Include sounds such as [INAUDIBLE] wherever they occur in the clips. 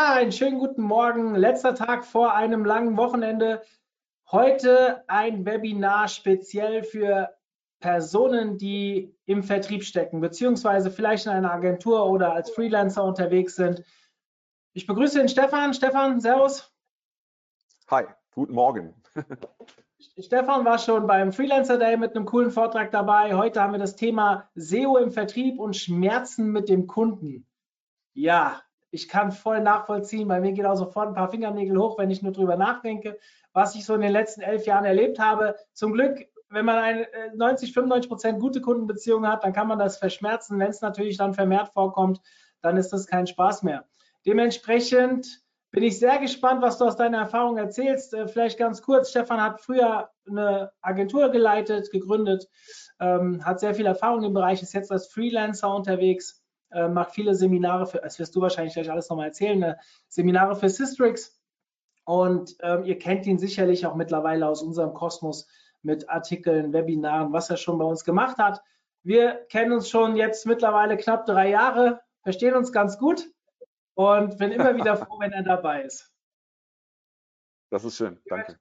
Ja, einen schönen guten Morgen. Letzter Tag vor einem langen Wochenende. Heute ein Webinar speziell für Personen, die im Vertrieb stecken, beziehungsweise vielleicht in einer Agentur oder als Freelancer unterwegs sind. Ich begrüße den Stefan. Stefan, Servus. Hi, guten Morgen. [LAUGHS] Stefan war schon beim Freelancer Day mit einem coolen Vortrag dabei. Heute haben wir das Thema SEO im Vertrieb und Schmerzen mit dem Kunden. Ja, ich kann voll nachvollziehen. Bei mir geht auch sofort ein paar Fingernägel hoch, wenn ich nur drüber nachdenke, was ich so in den letzten elf Jahren erlebt habe. Zum Glück, wenn man eine 90, 95 Prozent gute Kundenbeziehung hat, dann kann man das verschmerzen. Wenn es natürlich dann vermehrt vorkommt, dann ist das kein Spaß mehr. Dementsprechend bin ich sehr gespannt, was du aus deiner Erfahrung erzählst. Äh, vielleicht ganz kurz, Stefan hat früher eine Agentur geleitet, gegründet, ähm, hat sehr viel Erfahrung im Bereich, ist jetzt als Freelancer unterwegs äh, macht viele Seminare für, das wirst du wahrscheinlich gleich alles nochmal erzählen, ne? Seminare für Systrix. Und ähm, ihr kennt ihn sicherlich auch mittlerweile aus unserem Kosmos mit Artikeln, Webinaren, was er schon bei uns gemacht hat. Wir kennen uns schon jetzt mittlerweile knapp drei Jahre, verstehen uns ganz gut und bin immer wieder froh, wenn er dabei ist. Das ist schön, danke.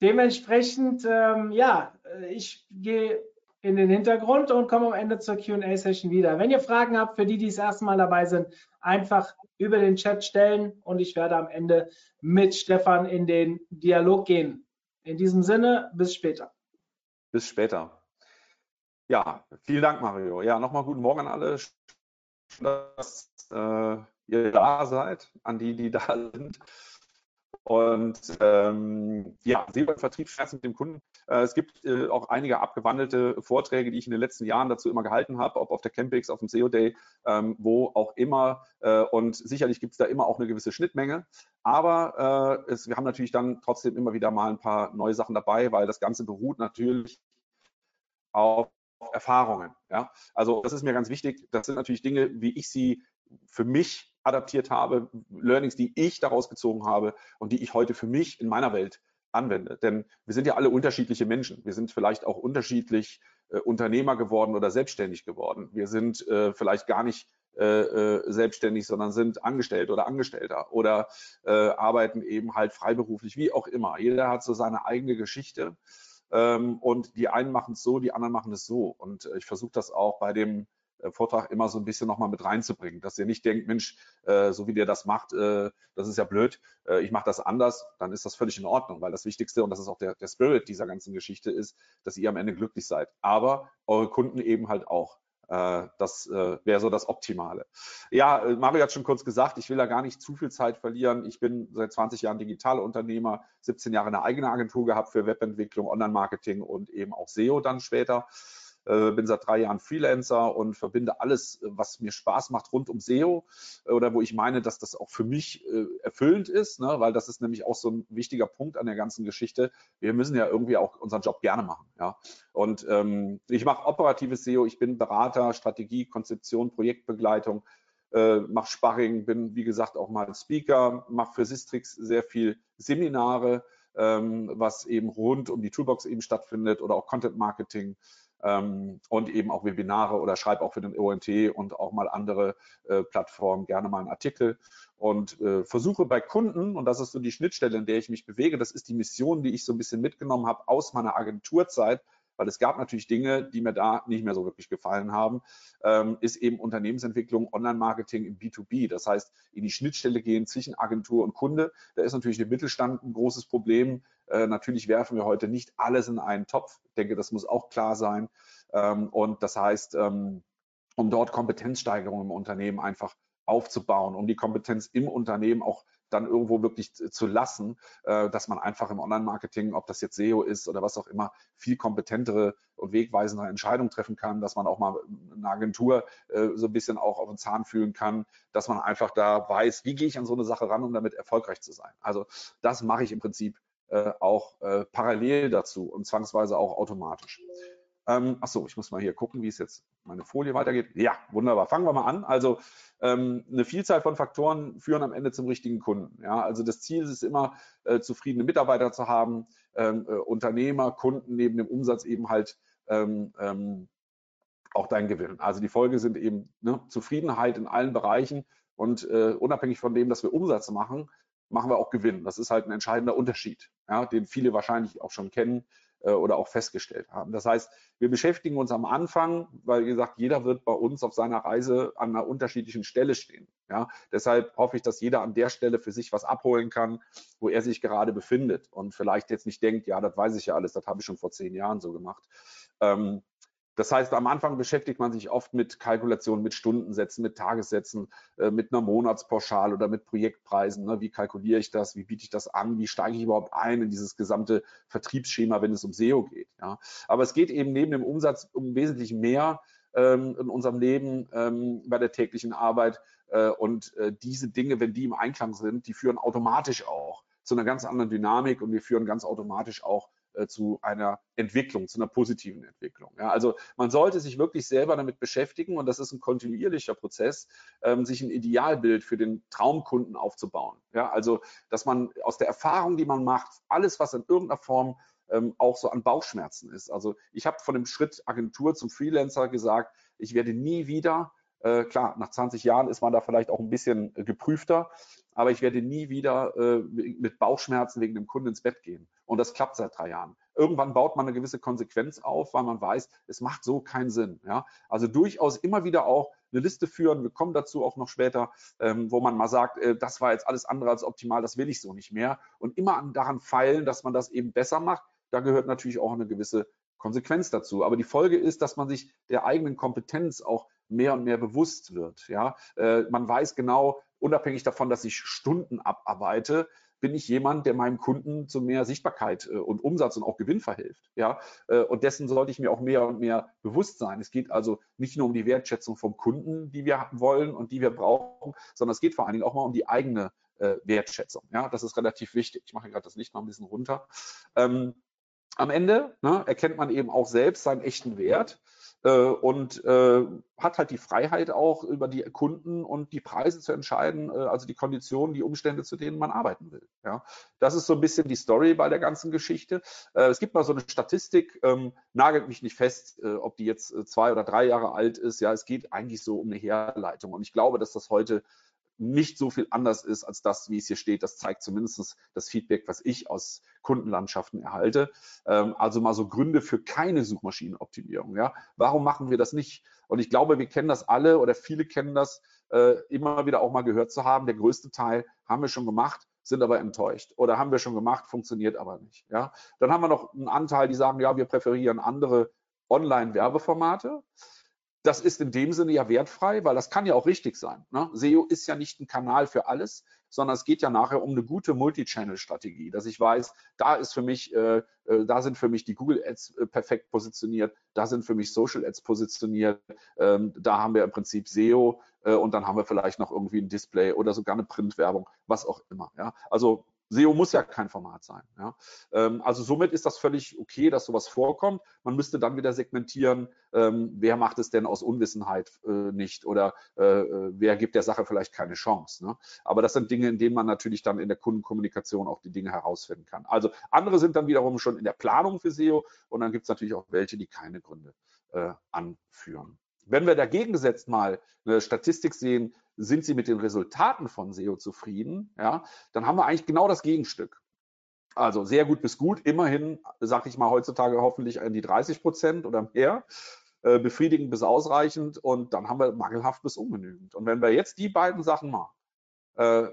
Dementsprechend, ähm, ja, ich gehe in den Hintergrund und komme am Ende zur QA-Session wieder. Wenn ihr Fragen habt, für die, die das erste Mal dabei sind, einfach über den Chat stellen und ich werde am Ende mit Stefan in den Dialog gehen. In diesem Sinne, bis später. Bis später. Ja, vielen Dank, Mario. Ja, nochmal guten Morgen an alle, dass äh, ihr da seid, an die, die da sind. Und ähm, ja, Vertriebsschmerzen mit dem Kunden. Äh, es gibt äh, auch einige abgewandelte Vorträge, die ich in den letzten Jahren dazu immer gehalten habe, ob auf der Campix, auf dem SEO Day, ähm, wo auch immer. Äh, und sicherlich gibt es da immer auch eine gewisse Schnittmenge. Aber äh, es, wir haben natürlich dann trotzdem immer wieder mal ein paar neue Sachen dabei, weil das Ganze beruht natürlich auf Erfahrungen. Ja? Also das ist mir ganz wichtig. Das sind natürlich Dinge, wie ich sie für mich adaptiert habe, Learnings, die ich daraus gezogen habe und die ich heute für mich in meiner Welt anwende. Denn wir sind ja alle unterschiedliche Menschen. Wir sind vielleicht auch unterschiedlich äh, Unternehmer geworden oder selbstständig geworden. Wir sind äh, vielleicht gar nicht äh, äh selbstständig, sondern sind angestellt oder Angestellter oder äh, arbeiten eben halt freiberuflich, wie auch immer. Jeder hat so seine eigene Geschichte. Ähm, und die einen machen es so, die anderen machen es so. Und äh, ich versuche das auch bei dem Vortrag immer so ein bisschen nochmal mit reinzubringen, dass ihr nicht denkt, Mensch, äh, so wie der das macht, äh, das ist ja blöd, äh, ich mache das anders, dann ist das völlig in Ordnung, weil das Wichtigste und das ist auch der, der Spirit dieser ganzen Geschichte ist, dass ihr am Ende glücklich seid, aber eure Kunden eben halt auch. Äh, das äh, wäre so das Optimale. Ja, Mario hat schon kurz gesagt, ich will da gar nicht zu viel Zeit verlieren. Ich bin seit 20 Jahren Digitalunternehmer, 17 Jahre eine eigene Agentur gehabt für Webentwicklung, Online-Marketing und eben auch SEO dann später äh, bin seit drei Jahren Freelancer und verbinde alles, was mir Spaß macht rund um SEO äh, oder wo ich meine, dass das auch für mich äh, erfüllend ist, ne? weil das ist nämlich auch so ein wichtiger Punkt an der ganzen Geschichte. Wir müssen ja irgendwie auch unseren Job gerne machen. Ja? Und ähm, ich mache operatives SEO, ich bin Berater, Strategie, Konzeption, Projektbegleitung, äh, mache Sparring, bin wie gesagt auch mal Speaker, mache für Sistrix sehr viel Seminare, ähm, was eben rund um die Toolbox eben stattfindet oder auch Content Marketing ähm, und eben auch Webinare oder schreibe auch für den ONT und auch mal andere äh, Plattformen gerne mal einen Artikel und äh, versuche bei Kunden, und das ist so die Schnittstelle, in der ich mich bewege, das ist die Mission, die ich so ein bisschen mitgenommen habe aus meiner Agenturzeit, weil es gab natürlich Dinge, die mir da nicht mehr so wirklich gefallen haben, ähm, ist eben Unternehmensentwicklung, Online-Marketing im B2B. Das heißt, in die Schnittstelle gehen zwischen Agentur und Kunde. Da ist natürlich der Mittelstand ein großes Problem. Äh, natürlich werfen wir heute nicht alles in einen Topf. Ich denke, das muss auch klar sein. Ähm, und das heißt, ähm, um dort Kompetenzsteigerung im Unternehmen einfach aufzubauen, um die Kompetenz im Unternehmen auch dann irgendwo wirklich zu lassen, äh, dass man einfach im Online-Marketing, ob das jetzt SEO ist oder was auch immer, viel kompetentere und wegweisende Entscheidungen treffen kann, dass man auch mal eine Agentur äh, so ein bisschen auch auf den Zahn fühlen kann, dass man einfach da weiß, wie gehe ich an so eine Sache ran, um damit erfolgreich zu sein. Also das mache ich im Prinzip auch parallel dazu und zwangsweise auch automatisch. Ähm, ach so, ich muss mal hier gucken, wie es jetzt meine Folie weitergeht. Ja, wunderbar. Fangen wir mal an. Also ähm, eine Vielzahl von Faktoren führen am Ende zum richtigen Kunden. Ja, also das Ziel ist es immer, äh, zufriedene Mitarbeiter zu haben, ähm, äh, Unternehmer, Kunden neben dem Umsatz eben halt ähm, ähm, auch dein Gewinn. Also die Folge sind eben ne, Zufriedenheit in allen Bereichen und äh, unabhängig von dem, dass wir Umsatz machen, machen wir auch Gewinn. Das ist halt ein entscheidender Unterschied, ja, den viele wahrscheinlich auch schon kennen. Äh, oder auch festgestellt haben. Das heißt, wir beschäftigen uns am Anfang, weil wie gesagt, jeder wird bei uns auf seiner Reise an einer unterschiedlichen Stelle stehen. Ja, deshalb hoffe ich, dass jeder an der Stelle für sich was abholen kann, wo er sich gerade befindet und vielleicht jetzt nicht denkt, ja, das weiß ich ja alles, das habe ich schon vor zehn Jahren so gemacht. Ähm, das heißt, am Anfang beschäftigt man sich oft mit Kalkulationen, mit Stundensätzen, mit Tagessätzen, äh, mit einer Monatspauschale oder mit Projektpreisen. Ne? Wie kalkuliere ich das? Wie biete ich das an? Wie steige ich überhaupt ein in dieses gesamte Vertriebsschema, wenn es um SEO geht? Aber es geht eben neben dem Umsatz um wesentlich mehr ähm, in unserem Leben ähm, bei der täglichen Arbeit. Äh, und äh, diese Dinge, wenn die im Einklang sind, die führen automatisch auch zu einer ganz anderen Dynamik und wir führen ganz automatisch auch äh, zu einer Entwicklung, zu einer positiven Entwicklung. Ja, also man sollte sich wirklich selber damit beschäftigen und das ist ein kontinuierlicher Prozess, ähm, sich ein Idealbild für den Traumkunden aufzubauen. Ja, also dass man aus der Erfahrung, die man macht, alles, was in irgendeiner Form ähm, auch so an Bauchschmerzen ist. Also ich habe von dem Schritt Agentur zum Freelancer gesagt, ich werde nie wieder äh, klar, nach 20 Jahren ist man da vielleicht auch ein bisschen äh, geprüfter, aber ich werde nie wieder äh, mit Bauchschmerzen wegen dem Kunden ins Bett gehen. Und das klappt seit drei Jahren. Irgendwann baut man eine gewisse Konsequenz auf, weil man weiß, es macht so keinen Sinn. Ja? Also durchaus immer wieder auch eine Liste führen. Wir kommen dazu auch noch später, ähm, wo man mal sagt, äh, das war jetzt alles andere als optimal, das will ich so nicht mehr. Und immer an, daran feilen, dass man das eben besser macht. Da gehört natürlich auch eine gewisse Konsequenz dazu. Aber die Folge ist, dass man sich der eigenen Kompetenz auch mehr und mehr bewusst wird. Ja, äh, man weiß genau, unabhängig davon, dass ich Stunden abarbeite, bin ich jemand, der meinem Kunden zu mehr Sichtbarkeit äh, und Umsatz und auch Gewinn verhilft. Ja, äh, und dessen sollte ich mir auch mehr und mehr bewusst sein. Es geht also nicht nur um die Wertschätzung vom Kunden, die wir wollen und die wir brauchen, sondern es geht vor allen Dingen auch mal um die eigene äh, Wertschätzung. Ja, das ist relativ wichtig. Ich mache gerade das Licht mal ein bisschen runter. Ähm, am Ende ne, erkennt man eben auch selbst seinen echten Wert und äh, hat halt die Freiheit auch über die Kunden und die Preise zu entscheiden, äh, also die Konditionen, die Umstände, zu denen man arbeiten will. Ja, das ist so ein bisschen die Story bei der ganzen Geschichte. Äh, es gibt mal so eine Statistik, ähm, nagelt mich nicht fest, äh, ob die jetzt äh, zwei oder drei Jahre alt ist. Ja, es geht eigentlich so um eine Herleitung und ich glaube, dass das heute nicht so viel anders ist als das, wie es hier steht. Das zeigt zumindest das Feedback, was ich aus Kundenlandschaften erhalte. Ähm, also mal so Gründe für keine Suchmaschinenoptimierung. Ja? Warum machen wir das nicht? Und ich glaube, wir kennen das alle oder viele kennen das, äh, immer wieder auch mal gehört zu haben. Der größte Teil haben wir schon gemacht sind aber enttäuscht oder haben wir schon gemacht, funktioniert aber nicht. Ja, dann haben wir noch einen Anteil, die sagen, ja, wir präferieren andere Online-Werbeformate das ist in dem Sinne ja wertfrei, weil das kann ja auch richtig sein. Ne? SEO ist ja nicht ein Kanal für alles, sondern es geht ja nachher um eine gute Multi-Channel-Strategie, dass ich weiß, da ist für mich, äh, äh, da sind für mich die Google Ads äh, perfekt positioniert, da sind für mich Social Ads positioniert, ähm, da haben wir im Prinzip SEO äh, und dann haben wir vielleicht noch irgendwie ein Display oder sogar eine Printwerbung, was auch immer. Ja? Also SEO muss ja kein Format sein. Ja? Ähm, also somit ist das völlig okay, dass sowas vorkommt. Man müsste dann wieder segmentieren, ähm, wer macht es denn aus Unwissenheit äh, nicht oder äh, äh, wer gibt der Sache vielleicht keine Chance. Ne? Aber das sind Dinge, in denen man natürlich dann in der Kundenkommunikation auch die Dinge herausfinden kann. Also andere sind dann wiederum schon in der Planung für SEO und dann gibt es natürlich auch welche, die keine Gründe äh, anführen. Wenn wir dagegen gesetzt mal eine Statistik sehen, sind Sie mit den Resultaten von SEO zufrieden, ja, dann haben wir eigentlich genau das Gegenstück. Also sehr gut bis gut, immerhin, sage ich mal heutzutage hoffentlich an die 30 Prozent oder mehr, äh, befriedigend bis ausreichend und dann haben wir mangelhaft bis ungenügend. Und wenn wir jetzt die beiden Sachen mal äh,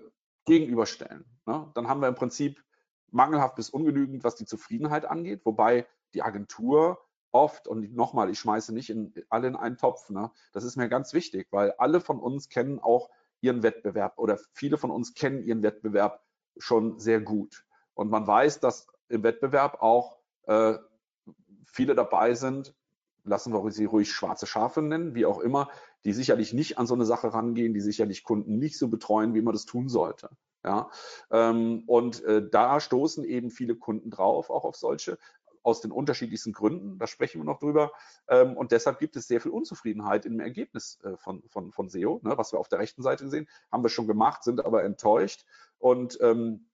gegenüberstellen, ne, dann haben wir im Prinzip mangelhaft bis ungenügend, was die Zufriedenheit angeht, wobei die Agentur oft, und nochmal, ich schmeiße nicht in, alle in einen Topf, ne? das ist mir ganz wichtig, weil alle von uns kennen auch ihren Wettbewerb oder viele von uns kennen ihren Wettbewerb schon sehr gut. Und man weiß, dass im Wettbewerb auch äh, viele dabei sind, lassen wir sie ruhig schwarze Schafe nennen, wie auch immer, die sicherlich nicht an so eine Sache rangehen, die sicherlich Kunden nicht so betreuen, wie man das tun sollte. Ja, ähm, und äh, da stoßen eben viele Kunden drauf, auch auf solche, aus den unterschiedlichsten Gründen, da sprechen wir noch drüber. Ähm, und deshalb gibt es sehr viel Unzufriedenheit im Ergebnis äh, von, von, von SEO, ne, was wir auf der rechten Seite sehen, haben wir schon gemacht, sind aber enttäuscht. Und, ähm,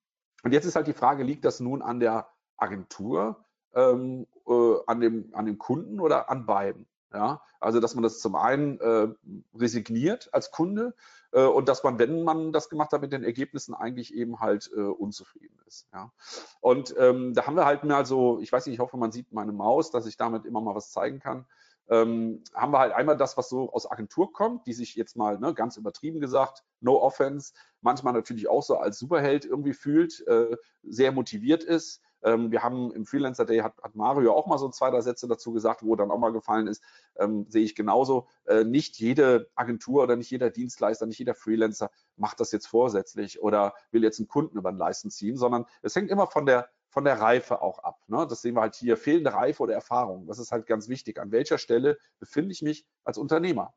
und jetzt ist halt die Frage, liegt das nun an der Agentur, ähm, äh, an, dem, an dem Kunden oder an beiden? Ja, also dass man das zum einen äh, resigniert als Kunde äh, und dass man, wenn man das gemacht hat mit den Ergebnissen, eigentlich eben halt äh, unzufrieden ist. Ja. Und ähm, da haben wir halt mal so, ich weiß nicht, ich hoffe, man sieht meine Maus, dass ich damit immer mal was zeigen kann. Ähm, haben wir halt einmal das, was so aus Agentur kommt, die sich jetzt mal ne, ganz übertrieben gesagt, no offense, manchmal natürlich auch so als Superheld irgendwie fühlt, äh, sehr motiviert ist, ähm, wir haben im Freelancer Day, hat, hat, Mario auch mal so zwei, drei Sätze dazu gesagt, wo dann auch mal gefallen ist, ähm, sehe ich genauso. Äh, nicht jede Agentur oder nicht jeder Dienstleister, nicht jeder Freelancer macht das jetzt vorsätzlich oder will jetzt einen Kunden über den Leisten ziehen, sondern es hängt immer von der von der Reife auch ab. Ne? Das sehen wir halt hier, fehlende Reife oder Erfahrung. Das ist halt ganz wichtig. An welcher Stelle befinde ich mich als Unternehmer,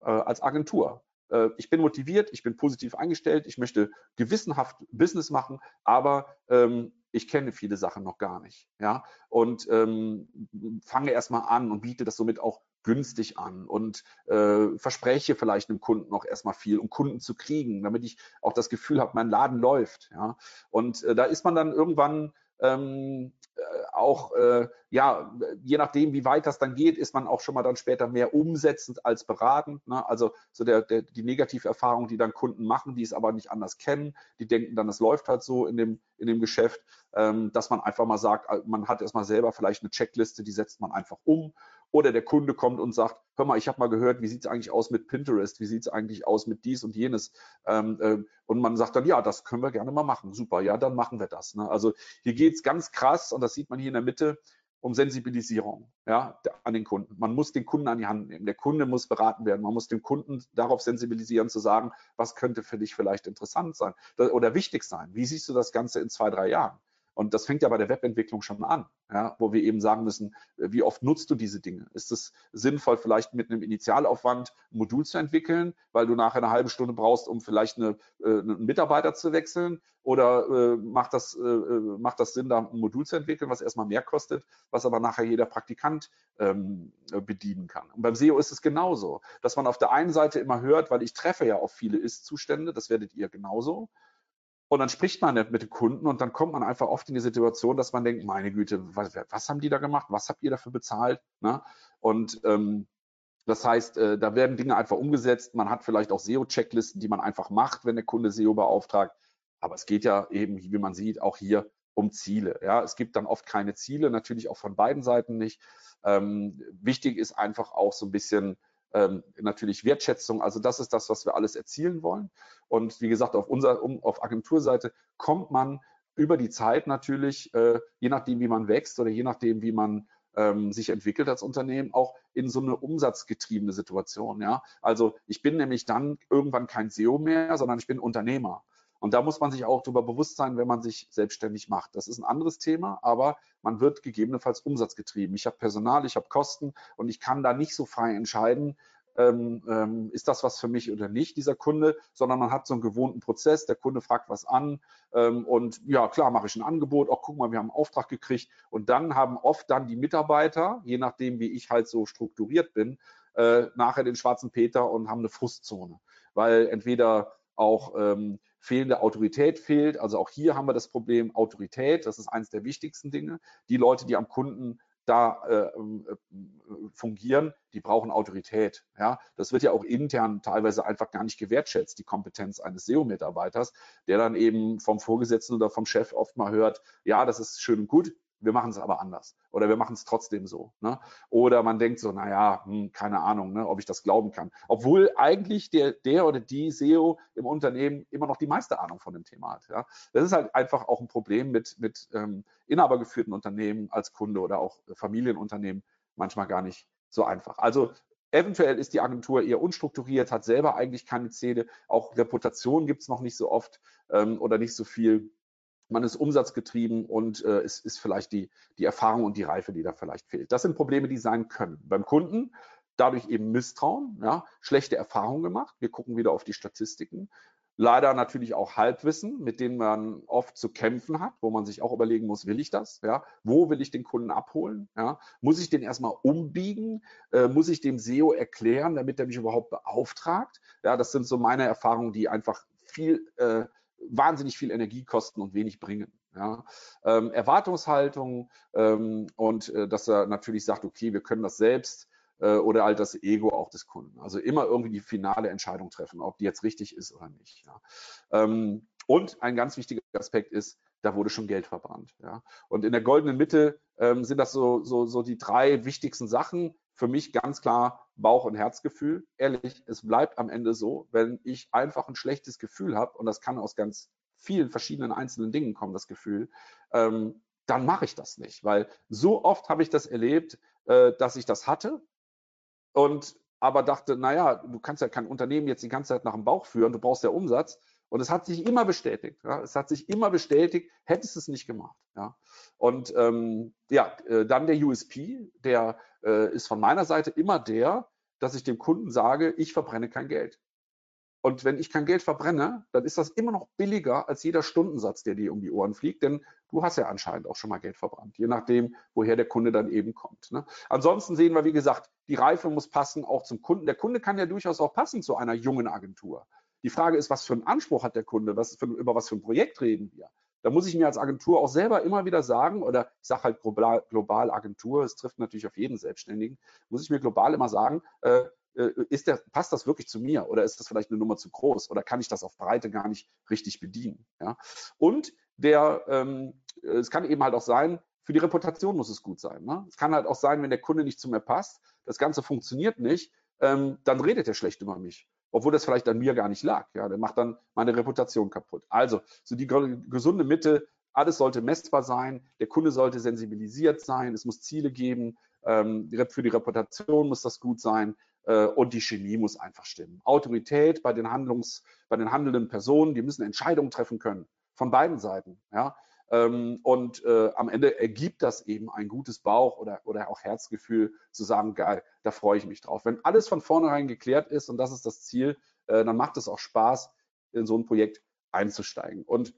äh, als Agentur? Äh, ich bin motiviert, ich bin positiv eingestellt, ich möchte gewissenhaft Business machen, aber ähm, ich kenne viele Sachen noch gar nicht. Ja? Und ähm, fange erstmal an und biete das somit auch günstig an und äh, verspreche vielleicht einem Kunden auch erstmal viel, um Kunden zu kriegen, damit ich auch das Gefühl habe, mein Laden läuft. Ja? Und äh, da ist man dann irgendwann ähm, äh, auch, äh, ja, je nachdem, wie weit das dann geht, ist man auch schon mal dann später mehr umsetzend als beratend. Ne? Also so der, der, die Negativerfahrung, die dann Kunden machen, die es aber nicht anders kennen, die denken dann, es läuft halt so in dem, in dem Geschäft, ähm, dass man einfach mal sagt, äh, man hat erstmal selber vielleicht eine Checkliste, die setzt man einfach um oder der Kunde kommt und sagt, hör mal, ich habe mal gehört, wie sieht es eigentlich aus mit Pinterest, wie sieht es eigentlich aus mit dies und jenes. Ähm, äh, und man sagt dann, ja, das können wir gerne mal machen. Super, ja, dann machen wir das. Ne? Also hier geht es ganz krass, und das sieht man hier in der Mitte, um Sensibilisierung ja, an den Kunden. Man muss den Kunden an die Hand nehmen. Der Kunde muss beraten werden. Man muss den Kunden darauf sensibilisieren, zu sagen, was könnte für dich vielleicht interessant sein oder wichtig sein. Wie siehst du das Ganze in zwei, drei Jahren? Und das fängt ja bei der Webentwicklung schon an, ja, wo wir eben sagen müssen, wie oft nutzt du diese Dinge? Ist es sinnvoll, vielleicht mit einem Initialaufwand ein Modul zu entwickeln, weil du nachher eine halbe Stunde brauchst, um vielleicht eine, äh, einen Mitarbeiter zu wechseln? Oder äh, macht, das, äh, äh, macht das Sinn, da ein Modul zu entwickeln, was erstmal mehr kostet, was aber nachher jeder Praktikant ähm, bedienen kann? Und beim SEO ist es genauso, dass man auf der einen Seite immer hört, weil ich treffe ja auf viele Ist-Zustände, das werdet ihr genauso. Und dann spricht man mit dem Kunden und dann kommt man einfach oft in die Situation, dass man denkt, meine Güte, was, was haben die da gemacht? Was habt ihr dafür bezahlt? Ne? Und ähm, das heißt, äh, da werden Dinge einfach umgesetzt. Man hat vielleicht auch SEO-Checklisten, die man einfach macht, wenn der Kunde SEO beauftragt. Aber es geht ja eben, wie man sieht, auch hier um Ziele. Ja, es gibt dann oft keine Ziele, natürlich auch von beiden Seiten nicht. Ähm, wichtig ist einfach auch so ein bisschen ähm, natürlich Wertschätzung. Also das ist das, was wir alles erzielen wollen. Und wie gesagt, auf unserer, um, auf Agenturseite kommt man über die Zeit natürlich, äh, je nachdem, wie man wächst oder je nachdem, wie man ähm, sich entwickelt als Unternehmen, auch in so eine umsatzgetriebene Situation. Ja, also ich bin nämlich dann irgendwann kein SEO mehr, sondern ich bin Unternehmer. Und da muss man sich auch darüber bewusst sein, wenn man sich selbstständig macht. Das ist ein anderes Thema, aber man wird gegebenenfalls umsatzgetrieben. Ich habe Personal, ich habe Kosten und ich kann da nicht so frei entscheiden, ähm, ähm, ist das was für mich oder nicht, dieser Kunde, sondern man hat so einen gewohnten Prozess, der Kunde fragt was an ähm, und ja, klar, mache ich ein Angebot, auch guck mal, wir haben einen Auftrag gekriegt und dann haben oft dann die Mitarbeiter, je nachdem, wie ich halt so strukturiert bin, äh, nachher den schwarzen Peter und haben eine Frustzone, weil entweder auch ähm, fehlende Autorität fehlt. Also auch hier haben wir das Problem Autorität. Das ist eines der wichtigsten Dinge. Die Leute, die am Kunden da äh, äh, fungieren, die brauchen Autorität. Ja, das wird ja auch intern teilweise einfach gar nicht gewertschätzt, die Kompetenz eines SEO-Mitarbeiters, der dann eben vom Vorgesetzten oder vom Chef oft mal hört, ja, das ist schön und gut, wir machen es aber anders oder wir machen es trotzdem so. Ne? Oder man denkt so, naja, hm, keine Ahnung, ne, ob ich das glauben kann. Obwohl eigentlich der, der oder die SEO im Unternehmen immer noch die meiste Ahnung von dem Thema hat. Ja? Das ist halt einfach auch ein Problem mit, mit ähm, inhabergeführten Unternehmen als Kunde oder auch Familienunternehmen manchmal gar nicht so einfach. Also Eventuell ist die Agentur eher unstrukturiert, hat selber eigentlich keine Ziele. Auch Reputation gibt es noch nicht so oft ähm, oder nicht so viel. Man ist umsatzgetrieben und äh, es ist vielleicht die, die Erfahrung und die Reife, die da vielleicht fehlt. Das sind Probleme, die sein können. Beim Kunden dadurch eben Misstrauen, ja, schlechte Erfahrungen gemacht. Wir gucken wieder auf die Statistiken. Leider natürlich auch Halbwissen, mit denen man oft zu kämpfen hat, wo man sich auch überlegen muss, will ich das? Ja? Wo will ich den Kunden abholen? Ja? Muss ich den erstmal umbiegen? Äh, muss ich dem SEO erklären, damit er mich überhaupt beauftragt? Ja, das sind so meine Erfahrungen, die einfach viel, äh, wahnsinnig viel Energie kosten und wenig bringen. Ja, ähm, Erwartungshaltung ähm, und äh, dass er natürlich sagt, okay, wir können das selbst, äh, oder halt das Ego auch des Kunden. Also immer irgendwie die finale Entscheidung treffen, ob die jetzt richtig ist oder nicht. Ja. Ähm, und ein ganz wichtiger Aspekt ist, da wurde schon Geld verbrannt. Ja. Und in der goldenen Mitte ähm, sind das so, so, so die drei wichtigsten Sachen. Für mich ganz klar Bauch- und Herzgefühl. Ehrlich, es bleibt am Ende so, wenn ich einfach ein schlechtes Gefühl habe, und das kann aus ganz vielen verschiedenen einzelnen Dingen kommen, das Gefühl, ähm, dann mache ich das nicht. Weil so oft habe ich das erlebt, äh, dass ich das hatte und aber dachte, naja, du kannst ja kein Unternehmen jetzt die ganze Zeit nach dem Bauch führen, du brauchst ja Umsatz. Und es hat sich immer bestätigt. Ja, es hat sich immer bestätigt, hättest du es nicht gemacht. Ja. Und ähm, ja, äh, dann der USP, der äh, ist von meiner Seite immer der, dass ich dem Kunden sage, ich verbrenne kein Geld. Und wenn ich kein Geld verbrenne, dann ist das immer noch billiger als jeder Stundensatz, der dir um die Ohren fliegt, denn du hast ja anscheinend auch schon mal Geld verbrannt, je nachdem, woher der Kunde dann eben kommt. Ne? Ansonsten sehen wir, wie gesagt, die Reife muss passen auch zum Kunden. Der Kunde kann ja durchaus auch passen zu einer jungen Agentur. Die Frage ist, was für einen Anspruch hat der Kunde? Was für, über was für ein Projekt reden wir? Da muss ich mir als Agentur auch selber immer wieder sagen, oder ich sage halt global, global Agentur, es trifft natürlich auf jeden Selbstständigen, muss ich mir global immer sagen, äh, äh, ist der, passt das wirklich zu mir oder ist das vielleicht eine Nummer zu groß oder kann ich das auf Breite gar nicht richtig bedienen? Ja? Und der, ähm, es kann eben halt auch sein, für die Reputation muss es gut sein. Ne? Es kann halt auch sein, wenn der Kunde nicht zu mir passt, das Ganze funktioniert nicht, ähm, dann redet er schlecht über mich. Obwohl das vielleicht an mir gar nicht lag. Ja, der macht dann meine Reputation kaputt. Also, so die gesunde Mitte, alles sollte messbar sein, der Kunde sollte sensibilisiert sein, es muss Ziele geben, ähm, für die Reputation muss das gut sein äh, und die Chemie muss einfach stimmen. Autorität bei den Handlungs, bei den handelnden Personen, die müssen Entscheidungen treffen können von beiden Seiten. Ja? Ähm, und äh, am Ende ergibt das eben ein gutes Bauch oder, oder auch Herzgefühl zu sagen, geil, da freue ich mich drauf. Wenn alles von vornherein geklärt ist und das ist das Ziel, äh, dann macht es auch Spaß, in so ein Projekt einzusteigen. Und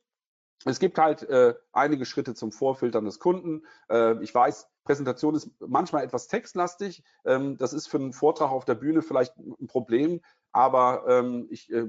es gibt halt äh, einige Schritte zum Vorfiltern des Kunden. Äh, ich weiß, Präsentation ist manchmal etwas textlastig. Ähm, das ist für einen Vortrag auf der Bühne vielleicht ein Problem, aber ähm, ich äh,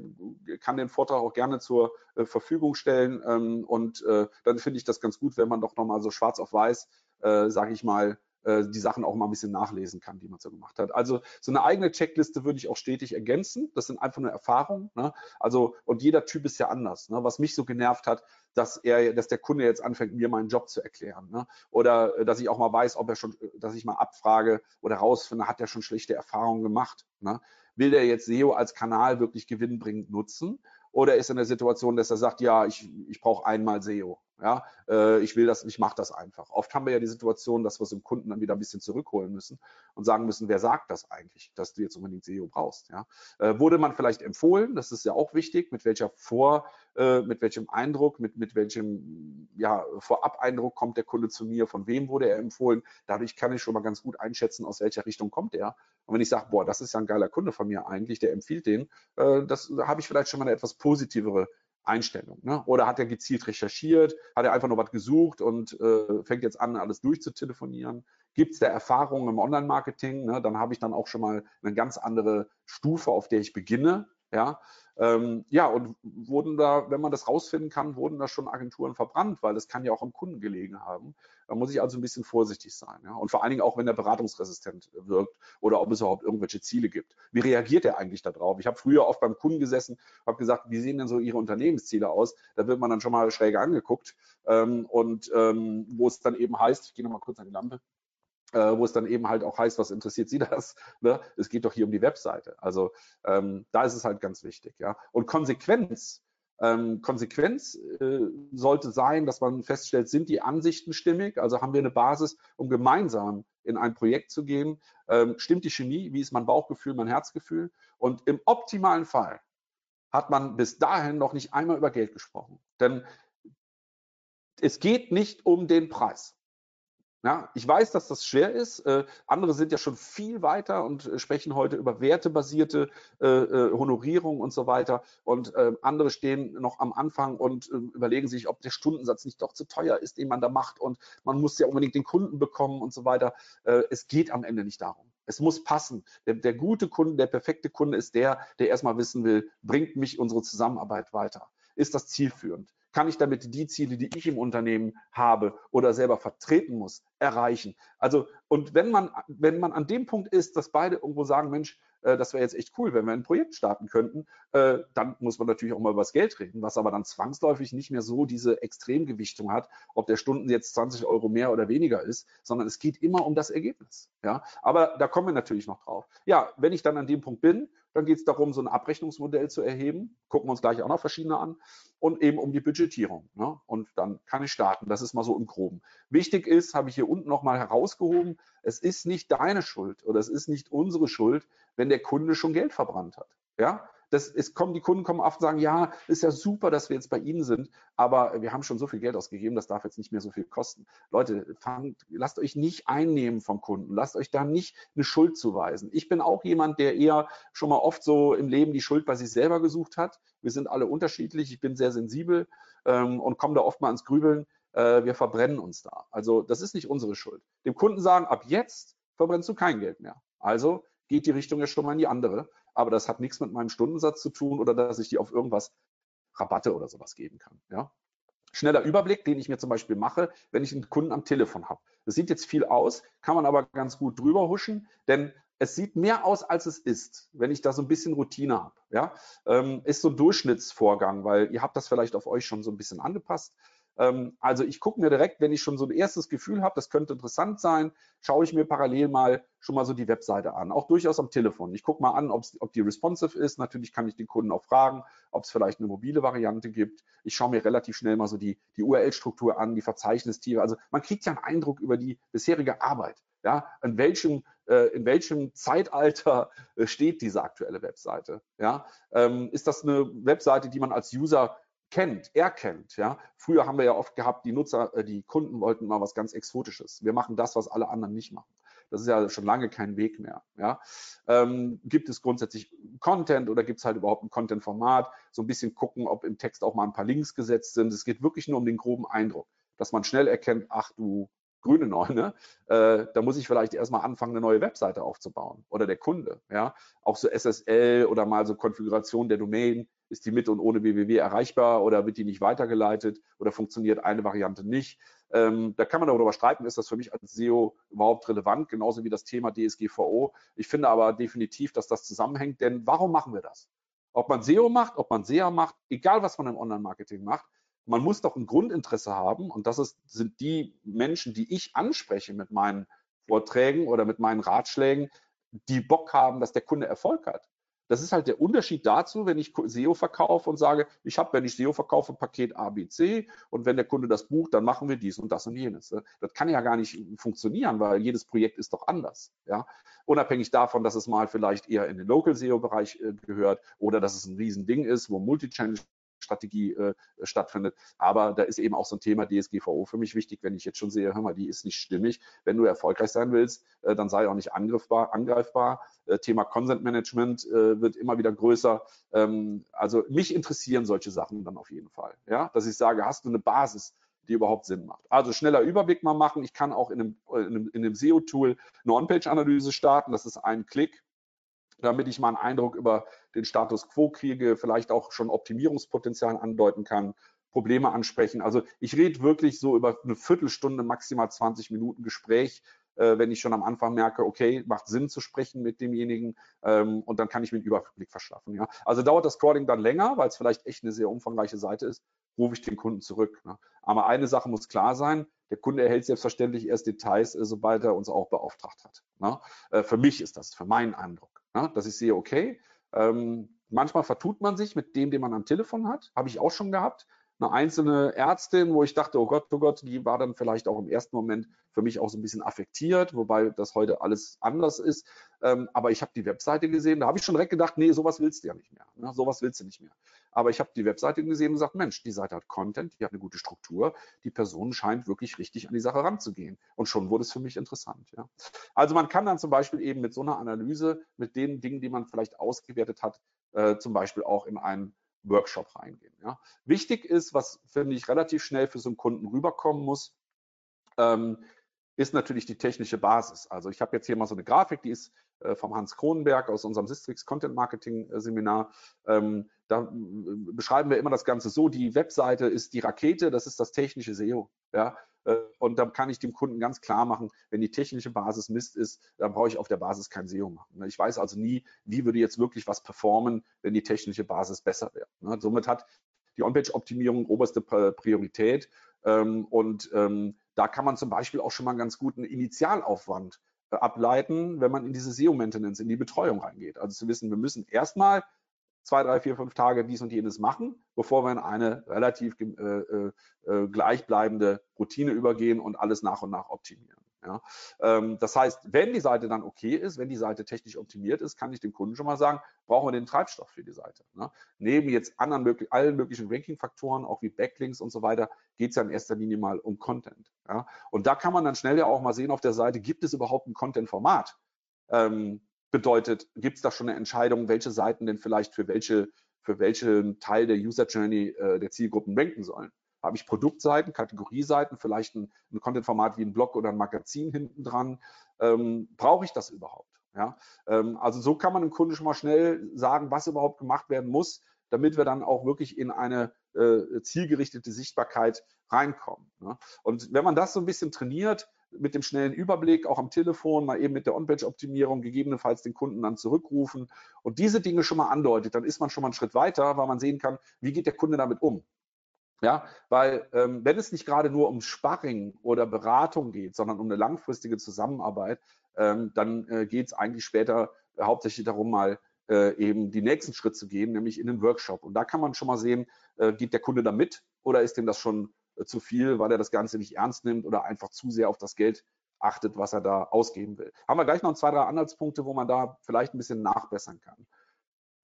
kann den Vortrag auch gerne zur äh, Verfügung stellen ähm, und äh, dann finde ich das ganz gut, wenn man doch nochmal so schwarz auf weiß, äh, sage ich mal, äh, die Sachen auch mal ein bisschen nachlesen kann, die man so gemacht hat. Also so eine eigene Checkliste würde ich auch stetig ergänzen. Das sind einfach nur Erfahrungen. Ne? Also und jeder Typ ist ja anders. Ne? Was mich so genervt hat, dass er, dass der Kunde jetzt anfängt, mir meinen Job zu erklären. Ne? Oder äh, dass ich auch mal weiß, ob er schon, dass ich mal abfrage oder rausfinde, hat er schon schlechte Erfahrungen gemacht. Ne? Will der jetzt SEO als Kanal wirklich gewinnbringend nutzen? Oder ist er in der Situation, dass er sagt, ja, ich, ich brauche einmal SEO. Ja, äh, ich will das, ich mache das einfach. Oft haben wir ja die Situation, dass wir es dem Kunden dann wieder ein bisschen zurückholen müssen und sagen müssen, wer sagt das eigentlich, dass du jetzt unbedingt SEO brauchst. Ja? Äh, wurde man vielleicht empfohlen, das ist ja auch wichtig, mit welcher Vor, äh, mit welchem Eindruck, mit, mit welchem ja, Vorab-Eindruck kommt der Kunde zu mir, von wem wurde er empfohlen. Dadurch kann ich schon mal ganz gut einschätzen, aus welcher Richtung kommt er. Und wenn ich sage, boah, das ist ja ein geiler Kunde von mir eigentlich, der empfiehlt den, äh, das habe ich vielleicht schon mal eine etwas positivere Einstellung. Ne? Oder hat er gezielt recherchiert, hat er einfach nur was gesucht und äh, fängt jetzt an, alles durchzutelefonieren? Gibt es da Erfahrungen im Online-Marketing? Ne? Dann habe ich dann auch schon mal eine ganz andere Stufe, auf der ich beginne. Ja, ähm, ja, und wurden da, wenn man das rausfinden kann, wurden da schon Agenturen verbrannt, weil das kann ja auch am Kunden gelegen haben. Da muss ich also ein bisschen vorsichtig sein. Ja? Und vor allen Dingen auch, wenn der beratungsresistent wirkt oder ob es überhaupt irgendwelche Ziele gibt. Wie reagiert er eigentlich darauf? Ich habe früher oft beim Kunden gesessen, habe gesagt, wie sehen denn so Ihre Unternehmensziele aus? Da wird man dann schon mal schräg angeguckt. Ähm, und ähm, wo es dann eben heißt, ich gehe nochmal kurz an die Lampe, wo es dann eben halt auch heißt, was interessiert Sie [LAUGHS] das? Ne? Es geht doch hier um die Webseite. Also ähm, da ist es halt ganz wichtig. Ja? Und Konsequenz, ähm, Konsequenz äh, sollte sein, dass man feststellt, sind die Ansichten stimmig? Also haben wir eine Basis, um gemeinsam in ein Projekt zu gehen. Ähm, stimmt die Chemie? Wie ist mein Bauchgefühl, mein Herzgefühl? Und im optimalen Fall hat man bis dahin noch nicht einmal über Geld gesprochen. Denn es geht nicht um den Preis. Ja, ich weiß, dass das schwer ist. Äh, andere sind ja schon viel weiter und äh, sprechen heute über wertebasierte äh, äh, Honorierung und so weiter. Und äh, andere stehen noch am Anfang und äh, überlegen sich, ob der Stundensatz nicht doch zu teuer ist, den man da macht. Und man muss ja unbedingt den Kunden bekommen und so weiter. es geht am Ende nicht darum. Es muss passen. Der, der gute Kunde, der perfekte Kunde ist der, der erstmal wissen will, bringt mich unsere Zusammenarbeit weiter? Ist das zielführend? Kann ich damit die Ziele, die ich im Unternehmen habe oder selber vertreten muss, erreichen. Also, und wenn man, wenn man an dem Punkt ist, dass beide irgendwo sagen, Mensch, äh, das wäre jetzt echt cool, wenn wir ein Projekt starten könnten, äh, dann muss man natürlich auch mal über das Geld reden, was aber dann zwangsläufig nicht mehr so diese Extremgewichtung hat, ob der Stunden jetzt 20 Euro mehr oder weniger ist, sondern es geht immer um das Ergebnis. Ja, aber da kommen wir natürlich noch drauf. Ja, wenn ich dann an dem Punkt bin, dann geht es darum, so ein Abrechnungsmodell zu erheben. Gucken wir uns gleich auch noch verschiedene an und eben um die Budgetierung. Ne? Und dann kann ich starten. Das ist mal so im Groben. Wichtig ist, habe ich hier unten nochmal herausgehoben, es ist nicht deine Schuld oder es ist nicht unsere Schuld, wenn der Kunde schon Geld verbrannt hat. Ja, das, es kommen, die Kunden kommen oft und sagen, ja, ist ja super, dass wir jetzt bei Ihnen sind, aber wir haben schon so viel Geld ausgegeben, das darf jetzt nicht mehr so viel kosten. Leute, fangt, lasst euch nicht einnehmen vom Kunden, lasst euch da nicht eine Schuld zuweisen. Ich bin auch jemand, der eher schon mal oft so im Leben die Schuld bei sich selber gesucht hat. Wir sind alle unterschiedlich, ich bin sehr sensibel ähm, und komme da oft mal ins Grübeln. Äh, wir verbrennen uns da. Also das ist nicht unsere Schuld. Dem Kunden sagen, ab jetzt verbrennst du kein Geld mehr. Also geht die Richtung ja schon mal in die andere aber das hat nichts mit meinem Stundensatz zu tun oder dass ich die auf irgendwas Rabatte oder sowas geben kann. Ja? Schneller Überblick, den ich mir zum Beispiel mache, wenn ich einen Kunden am Telefon habe. Das sieht jetzt viel aus, kann man aber ganz gut drüber huschen, denn es sieht mehr aus, als es ist, wenn ich da so ein bisschen Routine habe. Ja? Ähm, ist so ein Durchschnittsvorgang, weil ihr habt das vielleicht auf euch schon so ein bisschen angepasst. Ähm, also ich gucke mir direkt, wenn ich schon so ein erstes Gefühl habe, das könnte interessant sein, schaue ich mir parallel mal schon mal so die Webseite an, auch durchaus am Telefon. Ich gucke mal an, ob die responsive ist. Natürlich kann ich den Kunden auch fragen, ob es vielleicht eine mobile Variante gibt. Ich schaue mir relativ schnell mal so die, die URL-Struktur an, die Verzeichnistiere. Also man kriegt ja einen Eindruck über die bisherige Arbeit. Ja, in welchem, äh, in welchem Zeitalter äh, steht diese aktuelle Webseite? Ja, ähm, ist das eine Webseite, die man als User kennt, erkennt. Ja? Früher haben wir ja oft gehabt, die Nutzer, äh, die Kunden wollten mal was ganz Exotisches. Wir machen das, was alle anderen nicht machen. Das ist ja schon lange kein Weg mehr. Ja? Ähm, gibt es grundsätzlich Content oder gibt es halt überhaupt ein Content-Format? So ein bisschen gucken, ob im Text auch mal ein paar Links gesetzt sind. Es geht wirklich nur um den groben Eindruck, dass man schnell erkennt, ach du grüne Neune, äh, da muss ich vielleicht erstmal anfangen, eine neue Webseite aufzubauen oder der Kunde. Ja? Auch so SSL oder mal so Konfiguration der Domain ist die mit und ohne www erreichbar oder wird die nicht weitergeleitet oder funktioniert eine Variante nicht? Ähm, da kann man darüber streiten, ist das für mich als SEO überhaupt relevant, genauso wie das Thema DSGVO. Ich finde aber definitiv, dass das zusammenhängt, denn warum machen wir das? Ob man SEO macht, ob man SEA macht, egal was man im Online-Marketing macht, man muss doch ein Grundinteresse haben und das ist, sind die Menschen, die ich anspreche mit meinen Vorträgen oder mit meinen Ratschlägen, die Bock haben, dass der Kunde Erfolg hat. Das ist halt der Unterschied dazu, wenn ich SEO verkaufe und sage, ich habe, wenn ich SEO verkaufe, Paket A, B, C und wenn der Kunde das bucht, dann machen wir dies und das und jenes. Das kann ja gar nicht funktionieren, weil jedes Projekt ist doch anders. Ja? Unabhängig davon, dass es mal vielleicht eher in den Local SEO-Bereich äh, gehört oder dass es ein Riesending ist, wo Multichannel Strategie äh, stattfindet. Aber da ist eben auch so ein Thema DSGVO für mich wichtig, wenn ich jetzt schon sehe, hör mal, die ist nicht stimmig. Wenn du erfolgreich sein willst, äh, dann sei auch nicht angriffbar, angreifbar. Äh, Thema Consent Management äh, wird immer wieder größer. Ähm, also mich interessieren solche Sachen dann auf jeden Fall. Ja, dass ich sage, hast du eine Basis? die überhaupt Sinn macht. Also schneller Überblick mal machen. Ich kann auch in einem, in einem, in einem SEO-Tool eine On-Page-Analyse starten. Das ist ein Klick damit ich mal einen Eindruck über den Status quo kriege, vielleicht auch schon Optimierungspotenzial andeuten kann, Probleme ansprechen. Also ich rede wirklich so über eine Viertelstunde, maximal 20 Minuten Gespräch, äh, wenn ich schon am Anfang merke, okay, macht Sinn zu sprechen mit demjenigen ähm, und dann kann ich mir einen Überblick verschaffen. Ja? Also dauert das Scrolling dann länger, weil es vielleicht echt eine sehr umfangreiche Seite ist, rufe ich den Kunden zurück. Ne? Aber eine Sache muss klar sein, der Kunde erhält selbstverständlich erst Details, äh, sobald er uns auch beauftragt hat. Ne? Äh, für mich ist das, für meinen Eindruck. Ja, dass ich sehe, okay, ähm, manchmal vertut man sich mit dem, den man am Telefon hat, habe ich auch schon gehabt. Eine einzelne Ärztin, wo ich dachte, oh Gott, oh Gott, die war dann vielleicht auch im ersten Moment für mich auch so ein bisschen affektiert, wobei das heute alles anders ist. Ähm, aber ich habe die Webseite gesehen, da habe ich schon direkt gedacht, nee, sowas willst du ja nicht mehr. Ne? Sowas willst du nicht mehr. Aber ich habe die Webseite gesehen und gesagt, Mensch, die Seite hat Content, die hat eine gute Struktur, die Person scheint wirklich richtig an die Sache ranzugehen. Und schon wurde es für mich interessant. Ja? Also man kann dann zum Beispiel eben mit so einer Analyse, mit den Dingen, die man vielleicht ausgewertet hat, äh, zum Beispiel auch in einen Workshop reingehen. Ja. Wichtig ist, was finde ich relativ schnell für so einen Kunden rüberkommen muss, ähm, ist natürlich die technische Basis. Also ich habe jetzt hier mal so eine Grafik, die ist äh, vom Hans Kronenberg aus unserem Sistrix Content Marketing äh, Seminar. Ähm, da äh, beschreiben wir immer das Ganze so, die Webseite ist die Rakete, das ist das technische SEO. Ja? Äh, und dann kann ich dem Kunden ganz klar machen, wenn die technische Basis Mist ist, dann brauche ich auf der Basis kein SEO machen. Ne? Ich weiß also nie, wie würde jetzt wirklich was performen, wenn die technische Basis besser wäre. Ne? Somit hat die On-Page-Optimierung oberste Priorität. Ähm, und ähm, da kann man zum Beispiel auch schon mal einen ganz guten Initialaufwand äh, ableiten, wenn man in diese SEO-Maintenance, in die Betreuung reingeht. Also zu wissen, wir müssen erstmal zwei, drei, vier, fünf Tage dies und jenes machen, bevor wir in eine relativ äh, äh, äh, gleichbleibende Routine übergehen und alles nach und nach optimieren. Ja. Ähm, das heißt, wenn die Seite dann okay ist, wenn die Seite technisch optimiert ist, kann ich dem Kunden schon mal sagen, brauchen wir den Treibstoff für die Seite. Ne? Neben jetzt anderen möglich, allen möglichen Ranking-Faktoren, auch wie Backlinks und so weiter, geht es ja in erster Linie mal um Content. Ja? Und da kann man dann schnell ja auch mal sehen auf der Seite, gibt es überhaupt ein Content-Format? Ähm, bedeutet, gibt es da schon eine Entscheidung, welche Seiten denn vielleicht für welche für welchen Teil der User Journey äh, der Zielgruppen ranken sollen. Habe ich Produktseiten, Kategorieseiten, vielleicht ein, ein Content-Format wie ein Blog oder ein Magazin hinten dran? Ähm, Brauche ich das überhaupt? Ja? Ähm, also so kann man dem Kunden schon mal schnell sagen, was überhaupt gemacht werden muss, damit wir dann auch wirklich in eine äh, zielgerichtete Sichtbarkeit reinkommen. Ne? Und wenn man das so ein bisschen trainiert, mit dem schnellen Überblick, auch am Telefon, mal eben mit der On-Page-Optimierung, gegebenenfalls den Kunden dann zurückrufen und diese Dinge schon mal andeutet, dann ist man schon mal einen Schritt weiter, weil man sehen kann, wie geht der Kunde damit um. Ja, weil ähm, wenn es nicht gerade nur um Sparring oder Beratung geht, sondern um eine langfristige Zusammenarbeit, ähm, dann äh, geht es eigentlich später hauptsächlich darum, mal äh, eben die nächsten Schritt zu gehen, nämlich in den Workshop. Und da kann man schon mal sehen, äh, geht der Kunde da mit oder ist dem das schon zu viel, weil er das Ganze nicht ernst nimmt oder einfach zu sehr auf das Geld achtet, was er da ausgeben will. Haben wir gleich noch zwei, drei Anhaltspunkte, wo man da vielleicht ein bisschen nachbessern kann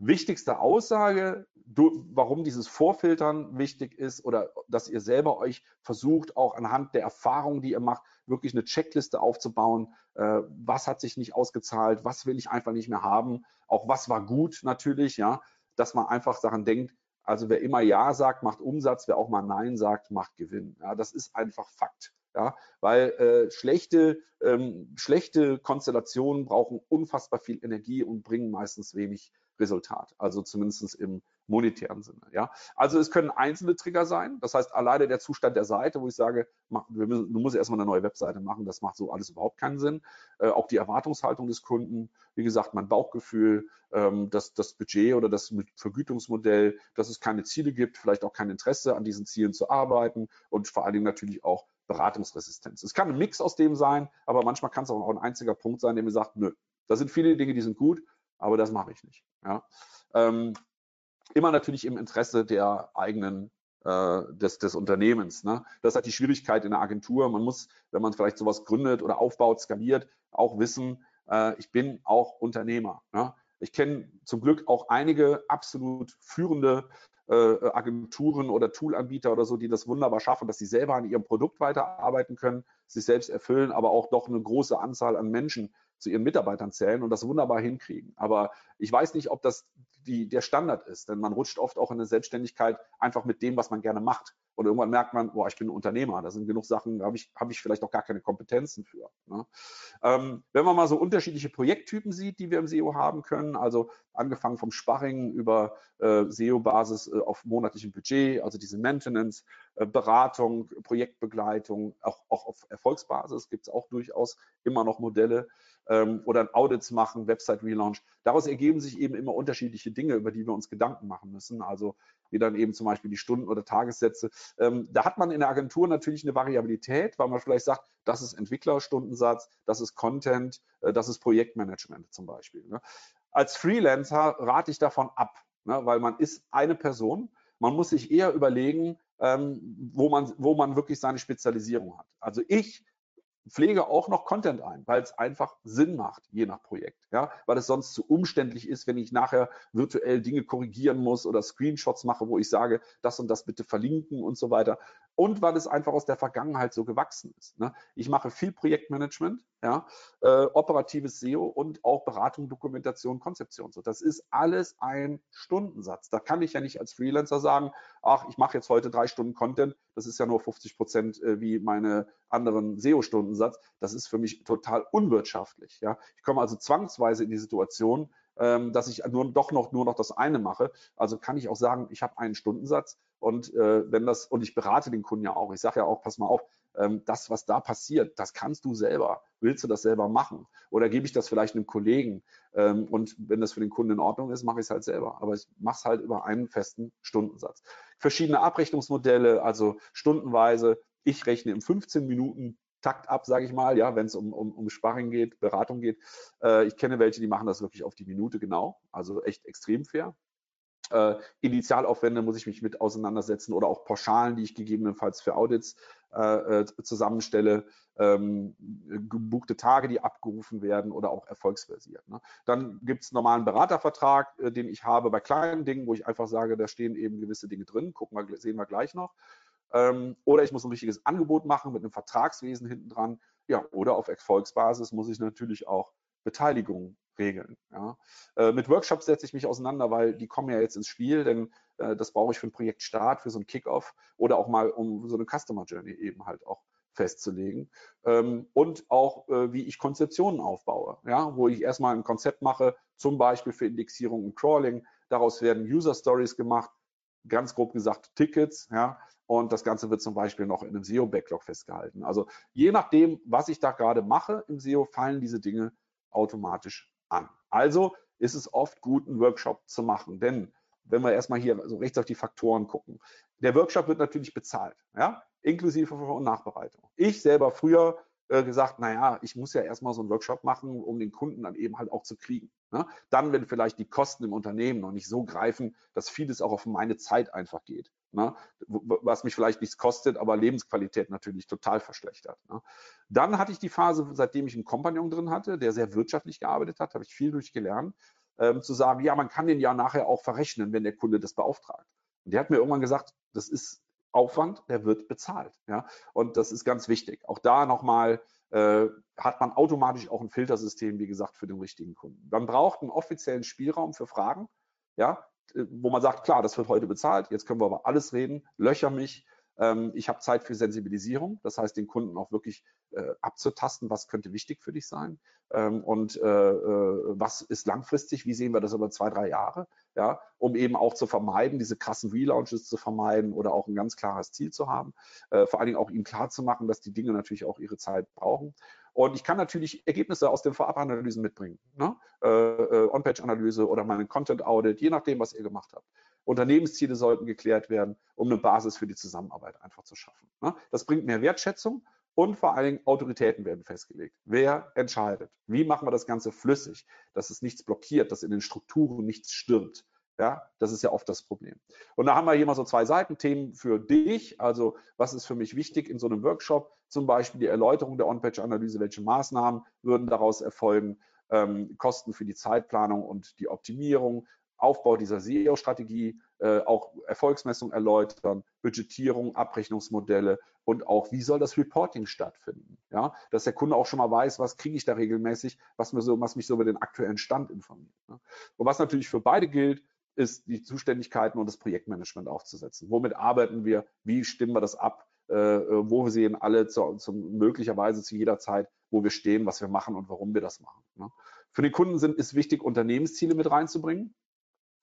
wichtigste Aussage, warum dieses Vorfiltern wichtig ist oder dass ihr selber euch versucht, auch anhand der Erfahrungen, die ihr macht, wirklich eine Checkliste aufzubauen. Äh, was hat sich nicht ausgezahlt? Was will ich einfach nicht mehr haben? Auch was war gut natürlich, ja, dass man einfach daran denkt, also wer immer Ja sagt, macht Umsatz, wer auch mal Nein sagt, macht Gewinn. Ja, das ist einfach Fakt. Ja, weil äh, schlechte, ähm, schlechte Konstellationen brauchen unfassbar viel Energie und bringen meistens wenig Resultat, also zumindest im monetären Sinne. Ja? Also es können einzelne Trigger sein, das heißt alleine der Zustand der Seite, wo ich sage, mach, müssen, du musst erstmal eine neue Webseite machen, das macht so alles überhaupt keinen Sinn. Äh, auch die Erwartungshaltung des Kunden, wie gesagt, mein Bauchgefühl, ähm, das, das Budget oder das Vergütungsmodell, dass es keine Ziele gibt, vielleicht auch kein Interesse an diesen Zielen zu arbeiten und vor allen Dingen natürlich auch Beratungsresistenz. Es kann ein Mix aus dem sein, aber manchmal kann es auch ein einziger Punkt sein, der mir sagt, nö, da sind viele Dinge, die sind gut, aber das mache ich nicht. Ja. Ähm, immer natürlich im Interesse der eigenen äh, des, des Unternehmens. Ne? Das hat die Schwierigkeit in der Agentur. Man muss, wenn man vielleicht sowas gründet oder aufbaut, skaliert, auch wissen, äh, ich bin auch Unternehmer. Ne? Ich kenne zum Glück auch einige absolut führende äh, Agenturen oder Toolanbieter oder so, die das wunderbar schaffen, dass sie selber an ihrem Produkt weiterarbeiten können, sich selbst erfüllen, aber auch doch eine große Anzahl an Menschen zu ihren Mitarbeitern zählen und das wunderbar hinkriegen. Aber ich weiß nicht, ob das die, der Standard ist, denn man rutscht oft auch in eine Selbstständigkeit einfach mit dem, was man gerne macht. Und irgendwann merkt man, boah, ich bin Unternehmer, da sind genug Sachen, da habe ich, hab ich vielleicht auch gar keine Kompetenzen für. Ne? Ähm, wenn man mal so unterschiedliche Projekttypen sieht, die wir im SEO haben können, also angefangen vom Sparring über äh, SEO-Basis äh, auf monatlichem Budget, also diese Maintenance, äh, Beratung, Projektbegleitung, auch, auch auf Erfolgsbasis gibt es auch durchaus immer noch Modelle ähm, oder Audits machen, Website-Relaunch. Daraus ergeben sich eben immer unterschiedliche Dinge, über die wir uns Gedanken machen müssen. Also wie dann eben zum Beispiel die Stunden- oder Tagessätze. Ähm, da hat man in der Agentur natürlich eine Variabilität, weil man vielleicht sagt, das ist Entwicklerstundensatz, das ist Content, äh, das ist Projektmanagement zum Beispiel. Ne? Als Freelancer rate ich davon ab, ne? weil man ist eine Person. Man muss sich eher überlegen, ähm, wo, man, wo man wirklich seine Spezialisierung hat. Also ich pflege auch noch Content ein, weil es einfach Sinn macht, je nach Projekt. Ja, weil es sonst zu umständlich ist, wenn ich nachher virtuell Dinge korrigieren muss oder Screenshots mache, wo ich sage, das und das bitte verlinken und so weiter. Und weil es einfach aus der Vergangenheit so gewachsen ist. Ne? Ich mache viel Projektmanagement, ja, äh, operatives SEO und auch Beratung, Dokumentation, Konzeption. So, das ist alles ein Stundensatz. Da kann ich ja nicht als Freelancer sagen, ach, ich mache jetzt heute drei Stunden Content, das ist ja nur 50 Prozent äh, wie meine anderen SEO-Stundensatz. Das ist für mich total unwirtschaftlich. Ja? Ich komme also zwangsweise in die Situation, ähm, dass ich nur doch noch nur noch das eine mache. Also kann ich auch sagen, ich habe einen Stundensatz und äh, wenn das und ich berate den Kunden ja auch. Ich sage ja auch, pass mal auf, ähm, das, was da passiert, das kannst du selber. Willst du das selber machen? Oder gebe ich das vielleicht einem Kollegen? Ähm, und wenn das für den Kunden in Ordnung ist, mache ich es halt selber. Aber ich mache es halt über einen festen Stundensatz. Verschiedene Abrechnungsmodelle, also stundenweise. Ich rechne im 15 Minuten Takt ab, sage ich mal, ja, wenn es um, um, um Sparring geht, Beratung geht. Äh, ich kenne welche, die machen das wirklich auf die Minute genau, also echt extrem fair. Äh, Initialaufwände muss ich mich mit auseinandersetzen oder auch Pauschalen, die ich gegebenenfalls für Audits äh, äh, zusammenstelle, ähm, gebuchte Tage, die abgerufen werden oder auch erfolgsbasiert. Ne? Dann gibt es normalen Beratervertrag, äh, den ich habe bei kleinen Dingen, wo ich einfach sage, da stehen eben gewisse Dinge drin, gucken wir, sehen wir gleich noch. Ähm, oder ich muss ein richtiges Angebot machen mit einem Vertragswesen hinten dran. Ja, oder auf Erfolgsbasis muss ich natürlich auch Beteiligung regeln. Ja. Äh, mit Workshops setze ich mich auseinander, weil die kommen ja jetzt ins Spiel, denn äh, das brauche ich für ein Projektstart, für so einen Kickoff oder auch mal, um so eine Customer Journey eben halt auch festzulegen ähm, und auch, äh, wie ich Konzeptionen aufbaue, ja, wo ich erstmal ein Konzept mache, zum Beispiel für Indexierung und Crawling. Daraus werden User Stories gemacht, ganz grob gesagt Tickets, ja, und das Ganze wird zum Beispiel noch in einem SEO-Backlog festgehalten. Also je nachdem, was ich da gerade mache im SEO, fallen diese Dinge automatisch an. Also ist es oft gut, einen Workshop zu machen, denn wenn wir erstmal hier so rechts auf die Faktoren gucken, der Workshop wird natürlich bezahlt, ja, inklusive Vor- und Nachbereitung. Ich selber früher äh, gesagt, naja, ich muss ja erstmal so einen Workshop machen, um den Kunden dann eben halt auch zu kriegen. Ne? Dann, wenn vielleicht die Kosten im Unternehmen noch nicht so greifen, dass vieles auch auf meine Zeit einfach geht. Ne? Was mich vielleicht nichts kostet, aber Lebensqualität natürlich total verschlechtert. Ne? Dann hatte ich die Phase, seitdem ich einen Kompagnon drin hatte, der sehr wirtschaftlich gearbeitet hat, habe ich viel durchgelernt, ähm, zu sagen, ja, man kann den ja nachher auch verrechnen, wenn der Kunde das beauftragt. Und der hat mir irgendwann gesagt, das ist Aufwand, der wird bezahlt. Ja? Und das ist ganz wichtig. Auch da nochmal äh, hat man automatisch auch ein Filtersystem, wie gesagt, für den richtigen Kunden. Man braucht einen offiziellen Spielraum für Fragen, ja, wo man sagt, klar, das wird heute bezahlt, jetzt können wir aber alles reden, löcher mich, ich habe Zeit für Sensibilisierung, das heißt, den Kunden auch wirklich äh, abzutasten, was könnte wichtig für dich sein ähm, und äh, äh, was ist langfristig, wie sehen wir das über zwei, drei Jahre, ja, um eben auch zu vermeiden, diese krassen Relaunches zu vermeiden oder auch ein ganz klares Ziel zu haben, äh, vor allen Dingen auch ihm klar zu machen, dass die Dinge natürlich auch ihre Zeit brauchen. Und ich kann natürlich Ergebnisse aus den Vorabanalysen mitbringen. Ne? Äh, äh, On-Page-Analyse oder meinen Content-Audit, je nachdem, was ihr gemacht habt. Unternehmensziele sollten geklärt werden, um eine Basis für die Zusammenarbeit einfach zu schaffen. Ne? Das bringt mehr Wertschätzung und vor allen Dingen Autoritäten werden festgelegt. Wer entscheidet? Wie machen wir das Ganze flüssig, dass es nichts blockiert, dass in den Strukturen nichts stirbt? Ja, das ist ja oft das Problem. Und da haben wir hier mal so zwei Seitenthemen für dich. Also, was ist für mich wichtig in so einem Workshop? Zum Beispiel die Erläuterung der On-Page-Analyse. Welche Maßnahmen würden daraus erfolgen? Ähm, Kosten für die Zeitplanung und die Optimierung, Aufbau dieser SEO-Strategie, äh, auch Erfolgsmessung erläutern, Budgetierung, Abrechnungsmodelle und auch, wie soll das Reporting stattfinden? Ja, dass der Kunde auch schon mal weiß, was kriege ich da regelmäßig, was, mir so, was mich so über den aktuellen Stand informiert. Ne? Und was natürlich für beide gilt, ist die Zuständigkeiten und das Projektmanagement aufzusetzen. Womit arbeiten wir? Wie stimmen wir das ab? Äh, äh wo sehen alle zu, zu, möglicherweise zu jeder Zeit, wo wir stehen, was wir machen und warum wir das machen. Ne? Für den Kunden sind, ist wichtig, Unternehmensziele mit reinzubringen,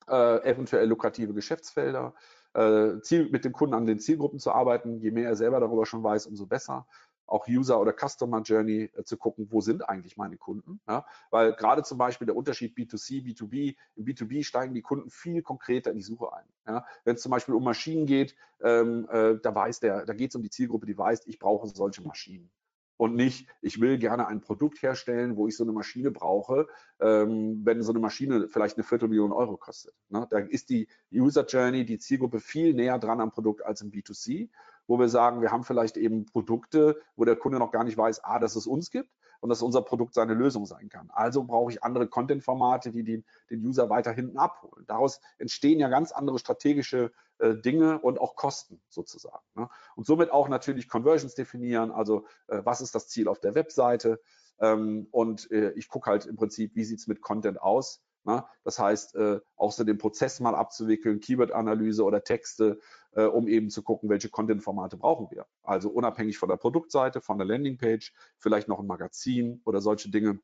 äh, eventuell lukrative Geschäftsfelder, äh, Ziel, mit dem Kunden an den Zielgruppen zu arbeiten. Je mehr er selber darüber schon weiß, umso besser auch User oder Customer Journey äh, zu gucken, wo sind eigentlich meine Kunden. Ja? Weil gerade zum Beispiel der Unterschied B2C, B2B, im B2B steigen die Kunden viel konkreter in die Suche ein. Ja? Wenn es zum Beispiel um Maschinen geht, ähm, äh, da weiß der, da geht es um die Zielgruppe, die weiß, ich brauche solche Maschinen. Und nicht, ich will gerne ein Produkt herstellen, wo ich so eine Maschine brauche, ähm, wenn so eine Maschine vielleicht eine Viertelmillion Euro kostet. Ne? Da ist die User Journey, die Zielgruppe viel näher dran am Produkt als im B2C, wo wir sagen, wir haben vielleicht eben Produkte, wo der Kunde noch gar nicht weiß, ah, dass es uns gibt und dass unser Produkt seine Lösung sein kann. Also brauche ich andere Content-Formate, die den, den User weiter hinten abholen. Daraus entstehen ja ganz andere strategische äh, Dinge und auch Kosten sozusagen. Ne? Und somit auch natürlich Conversions definieren, also äh, was ist das Ziel auf der Webseite ähm, und äh, ich gucke halt im Prinzip, wie sieht es mit Content aus. Ne? Das heißt, äh, auch so den Prozess mal abzuwickeln, Keyword-Analyse oder Texte, äh, um eben zu gucken, welche Content-Formate brauchen wir. Also unabhängig von der Produktseite, von der Landingpage, vielleicht noch ein Magazin oder solche Dinge.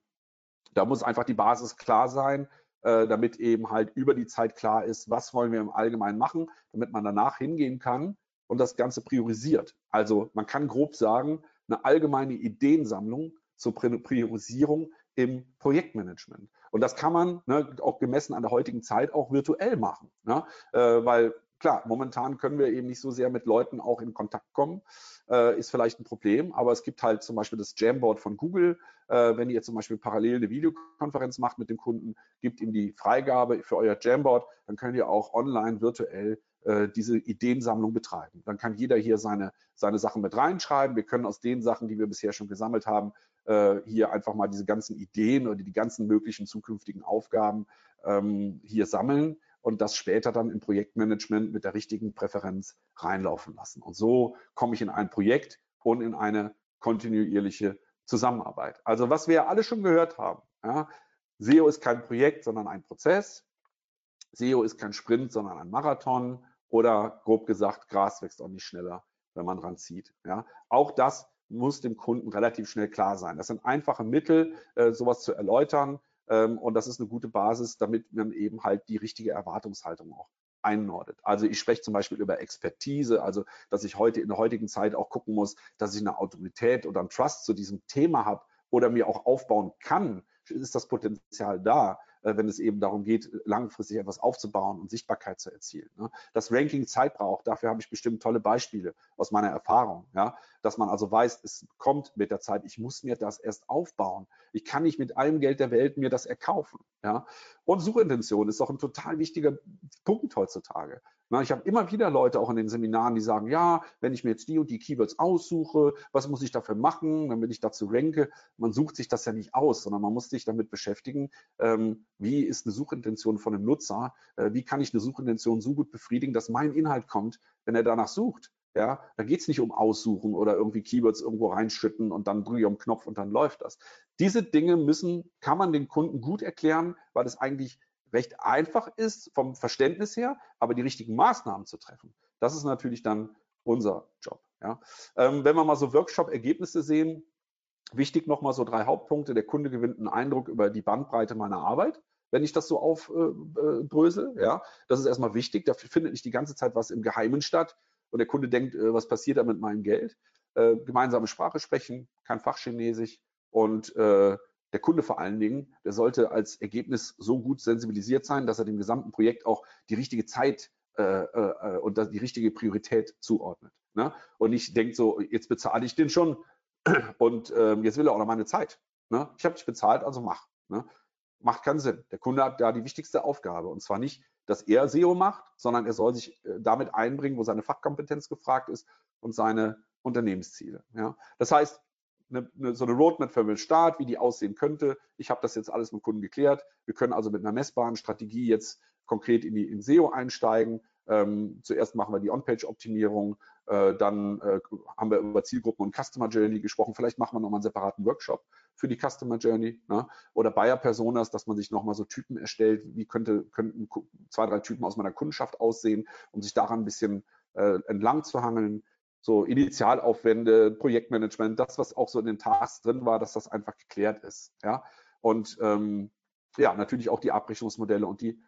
Da muss einfach die Basis klar sein, äh, damit eben halt über die Zeit klar ist, was wollen wir im Allgemeinen machen, damit man danach hingehen kann und das Ganze priorisiert. Also man kann grob sagen, eine allgemeine Ideensammlung zur Priorisierung im Projektmanagement. Und das kann man ne, auch gemessen an der heutigen Zeit auch virtuell machen. Ne? Äh, weil klar, momentan können wir eben nicht so sehr mit Leuten auch in Kontakt kommen, äh, ist vielleicht ein Problem, aber es gibt halt zum Beispiel das Jamboard von Google. Äh, wenn ihr zum Beispiel parallel eine Videokonferenz macht mit dem Kunden, gibt ihm die Freigabe für euer Jamboard, dann könnt ihr auch online virtuell äh, diese Ideensammlung betreiben. Dann kann jeder hier seine, seine Sachen mit reinschreiben. Wir können aus den Sachen, die wir bisher schon gesammelt haben, äh, hier einfach mal diese ganzen Ideen oder die ganzen möglichen zukünftigen Aufgaben ähm, hier sammeln und das später dann im Projektmanagement mit der richtigen Präferenz reinlaufen lassen. Und so komme ich in ein Projekt und in eine kontinuierliche Zusammenarbeit. Also was wir alle schon gehört haben, ja, SEO ist kein Projekt, sondern ein Prozess. SEO ist kein Sprint, sondern ein Marathon. Oder grob gesagt, Gras wächst auch nicht schneller, wenn man dran zieht. Ja. Auch das muss dem Kunden relativ schnell klar sein. Das sind einfache Mittel, äh, sowas zu erläutern. Ähm, und das ist eine gute Basis, damit man eben halt die richtige Erwartungshaltung auch einnordet. Also ich spreche zum Beispiel über Expertise, also dass ich heute in der heutigen Zeit auch gucken muss, dass ich eine Autorität oder ein Trust zu diesem Thema habe oder mir auch aufbauen kann, ist das Potenzial da. Äh, wenn es eben darum geht, langfristig etwas aufzubauen und Sichtbarkeit zu erzielen. Ne? Das Ranking Zeit braucht, dafür habe ich bestimmt tolle Beispiele aus meiner Erfahrung, ja, dass man also weiß, es kommt mit der Zeit, ich muss mir das erst aufbauen. Ich kann nicht mit allem Geld der Welt mir das erkaufen. Ja. Und Suchintention ist auch ein total wichtiger Punkt heutzutage. Na, ich habe immer wieder Leute auch in den Seminaren, die sagen, ja, wenn ich mir jetzt die und die Keywords aussuche, was muss ich dafür machen, damit ich dazu ranke? Man sucht sich das ja nicht aus, sondern man muss sich damit beschäftigen, ähm, wie ist eine Suchintention von einem Nutzer, äh, wie kann ich eine Suchintention so gut befriedigen, dass mein Inhalt kommt, wenn er danach sucht. Ja, da geht es nicht um Aussuchen oder irgendwie Keywords irgendwo reinschütten und dann drücke ich am Knopf und dann läuft das. Diese Dinge müssen, kann man den Kunden gut erklären, weil es eigentlich recht einfach ist vom Verständnis her, aber die richtigen Maßnahmen zu treffen, das ist natürlich dann unser Job. Ja. Ähm, wenn wir mal so Workshop-Ergebnisse sehen, wichtig nochmal so drei Hauptpunkte. Der Kunde gewinnt einen Eindruck über die Bandbreite meiner Arbeit, wenn ich das so aufbrösel. Äh, äh ja. Das ist erstmal wichtig. Da findet nicht die ganze Zeit was im Geheimen statt und der Kunde denkt, äh, was passiert da mit meinem Geld. Äh, gemeinsame Sprache sprechen, kein Fachchinesisch und äh, der Kunde vor allen Dingen, der sollte als Ergebnis so gut sensibilisiert sein, dass er dem gesamten Projekt auch die richtige Zeit äh, äh, und die richtige Priorität zuordnet. Ne? Und nicht denkt so, jetzt bezahle ich den schon [CLEARS THROAT] und ähm, jetzt will er auch noch meine Zeit. Ne? Ich habe dich bezahlt, also mach. Ne? Macht keinen Sinn. Der Kunde hat da die wichtigste Aufgabe und zwar nicht, dass er SEO macht, sondern er soll sich äh, damit einbringen, wo seine Fachkompetenz gefragt ist und seine Unternehmensziele. Das heißt, eine, eine, so eine Roadmap für den Start, wie die aussehen könnte. Ich habe das jetzt alles mit Kunden geklärt. Wir können also mit einer messbaren Strategie jetzt konkret in die in SEO einsteigen. Ähm, zuerst machen wir die On-Page-Optimierung, äh, dann äh, haben wir über Zielgruppen und Customer Journey gesprochen. Vielleicht machen wir nochmal einen separaten Workshop für die Customer Journey ne? oder Buyer Personas, dass man sich nochmal so Typen erstellt. Wie könnte, könnten zwei, drei Typen aus meiner Kundenschaft aussehen, um sich daran ein bisschen äh, entlang zu hangeln so Initialaufwände, Projektmanagement, das, was auch so in den Tasks drin war, dass das einfach geklärt ist. Ja? Und ähm, ja, natürlich auch die Abrechnungsmodelle und die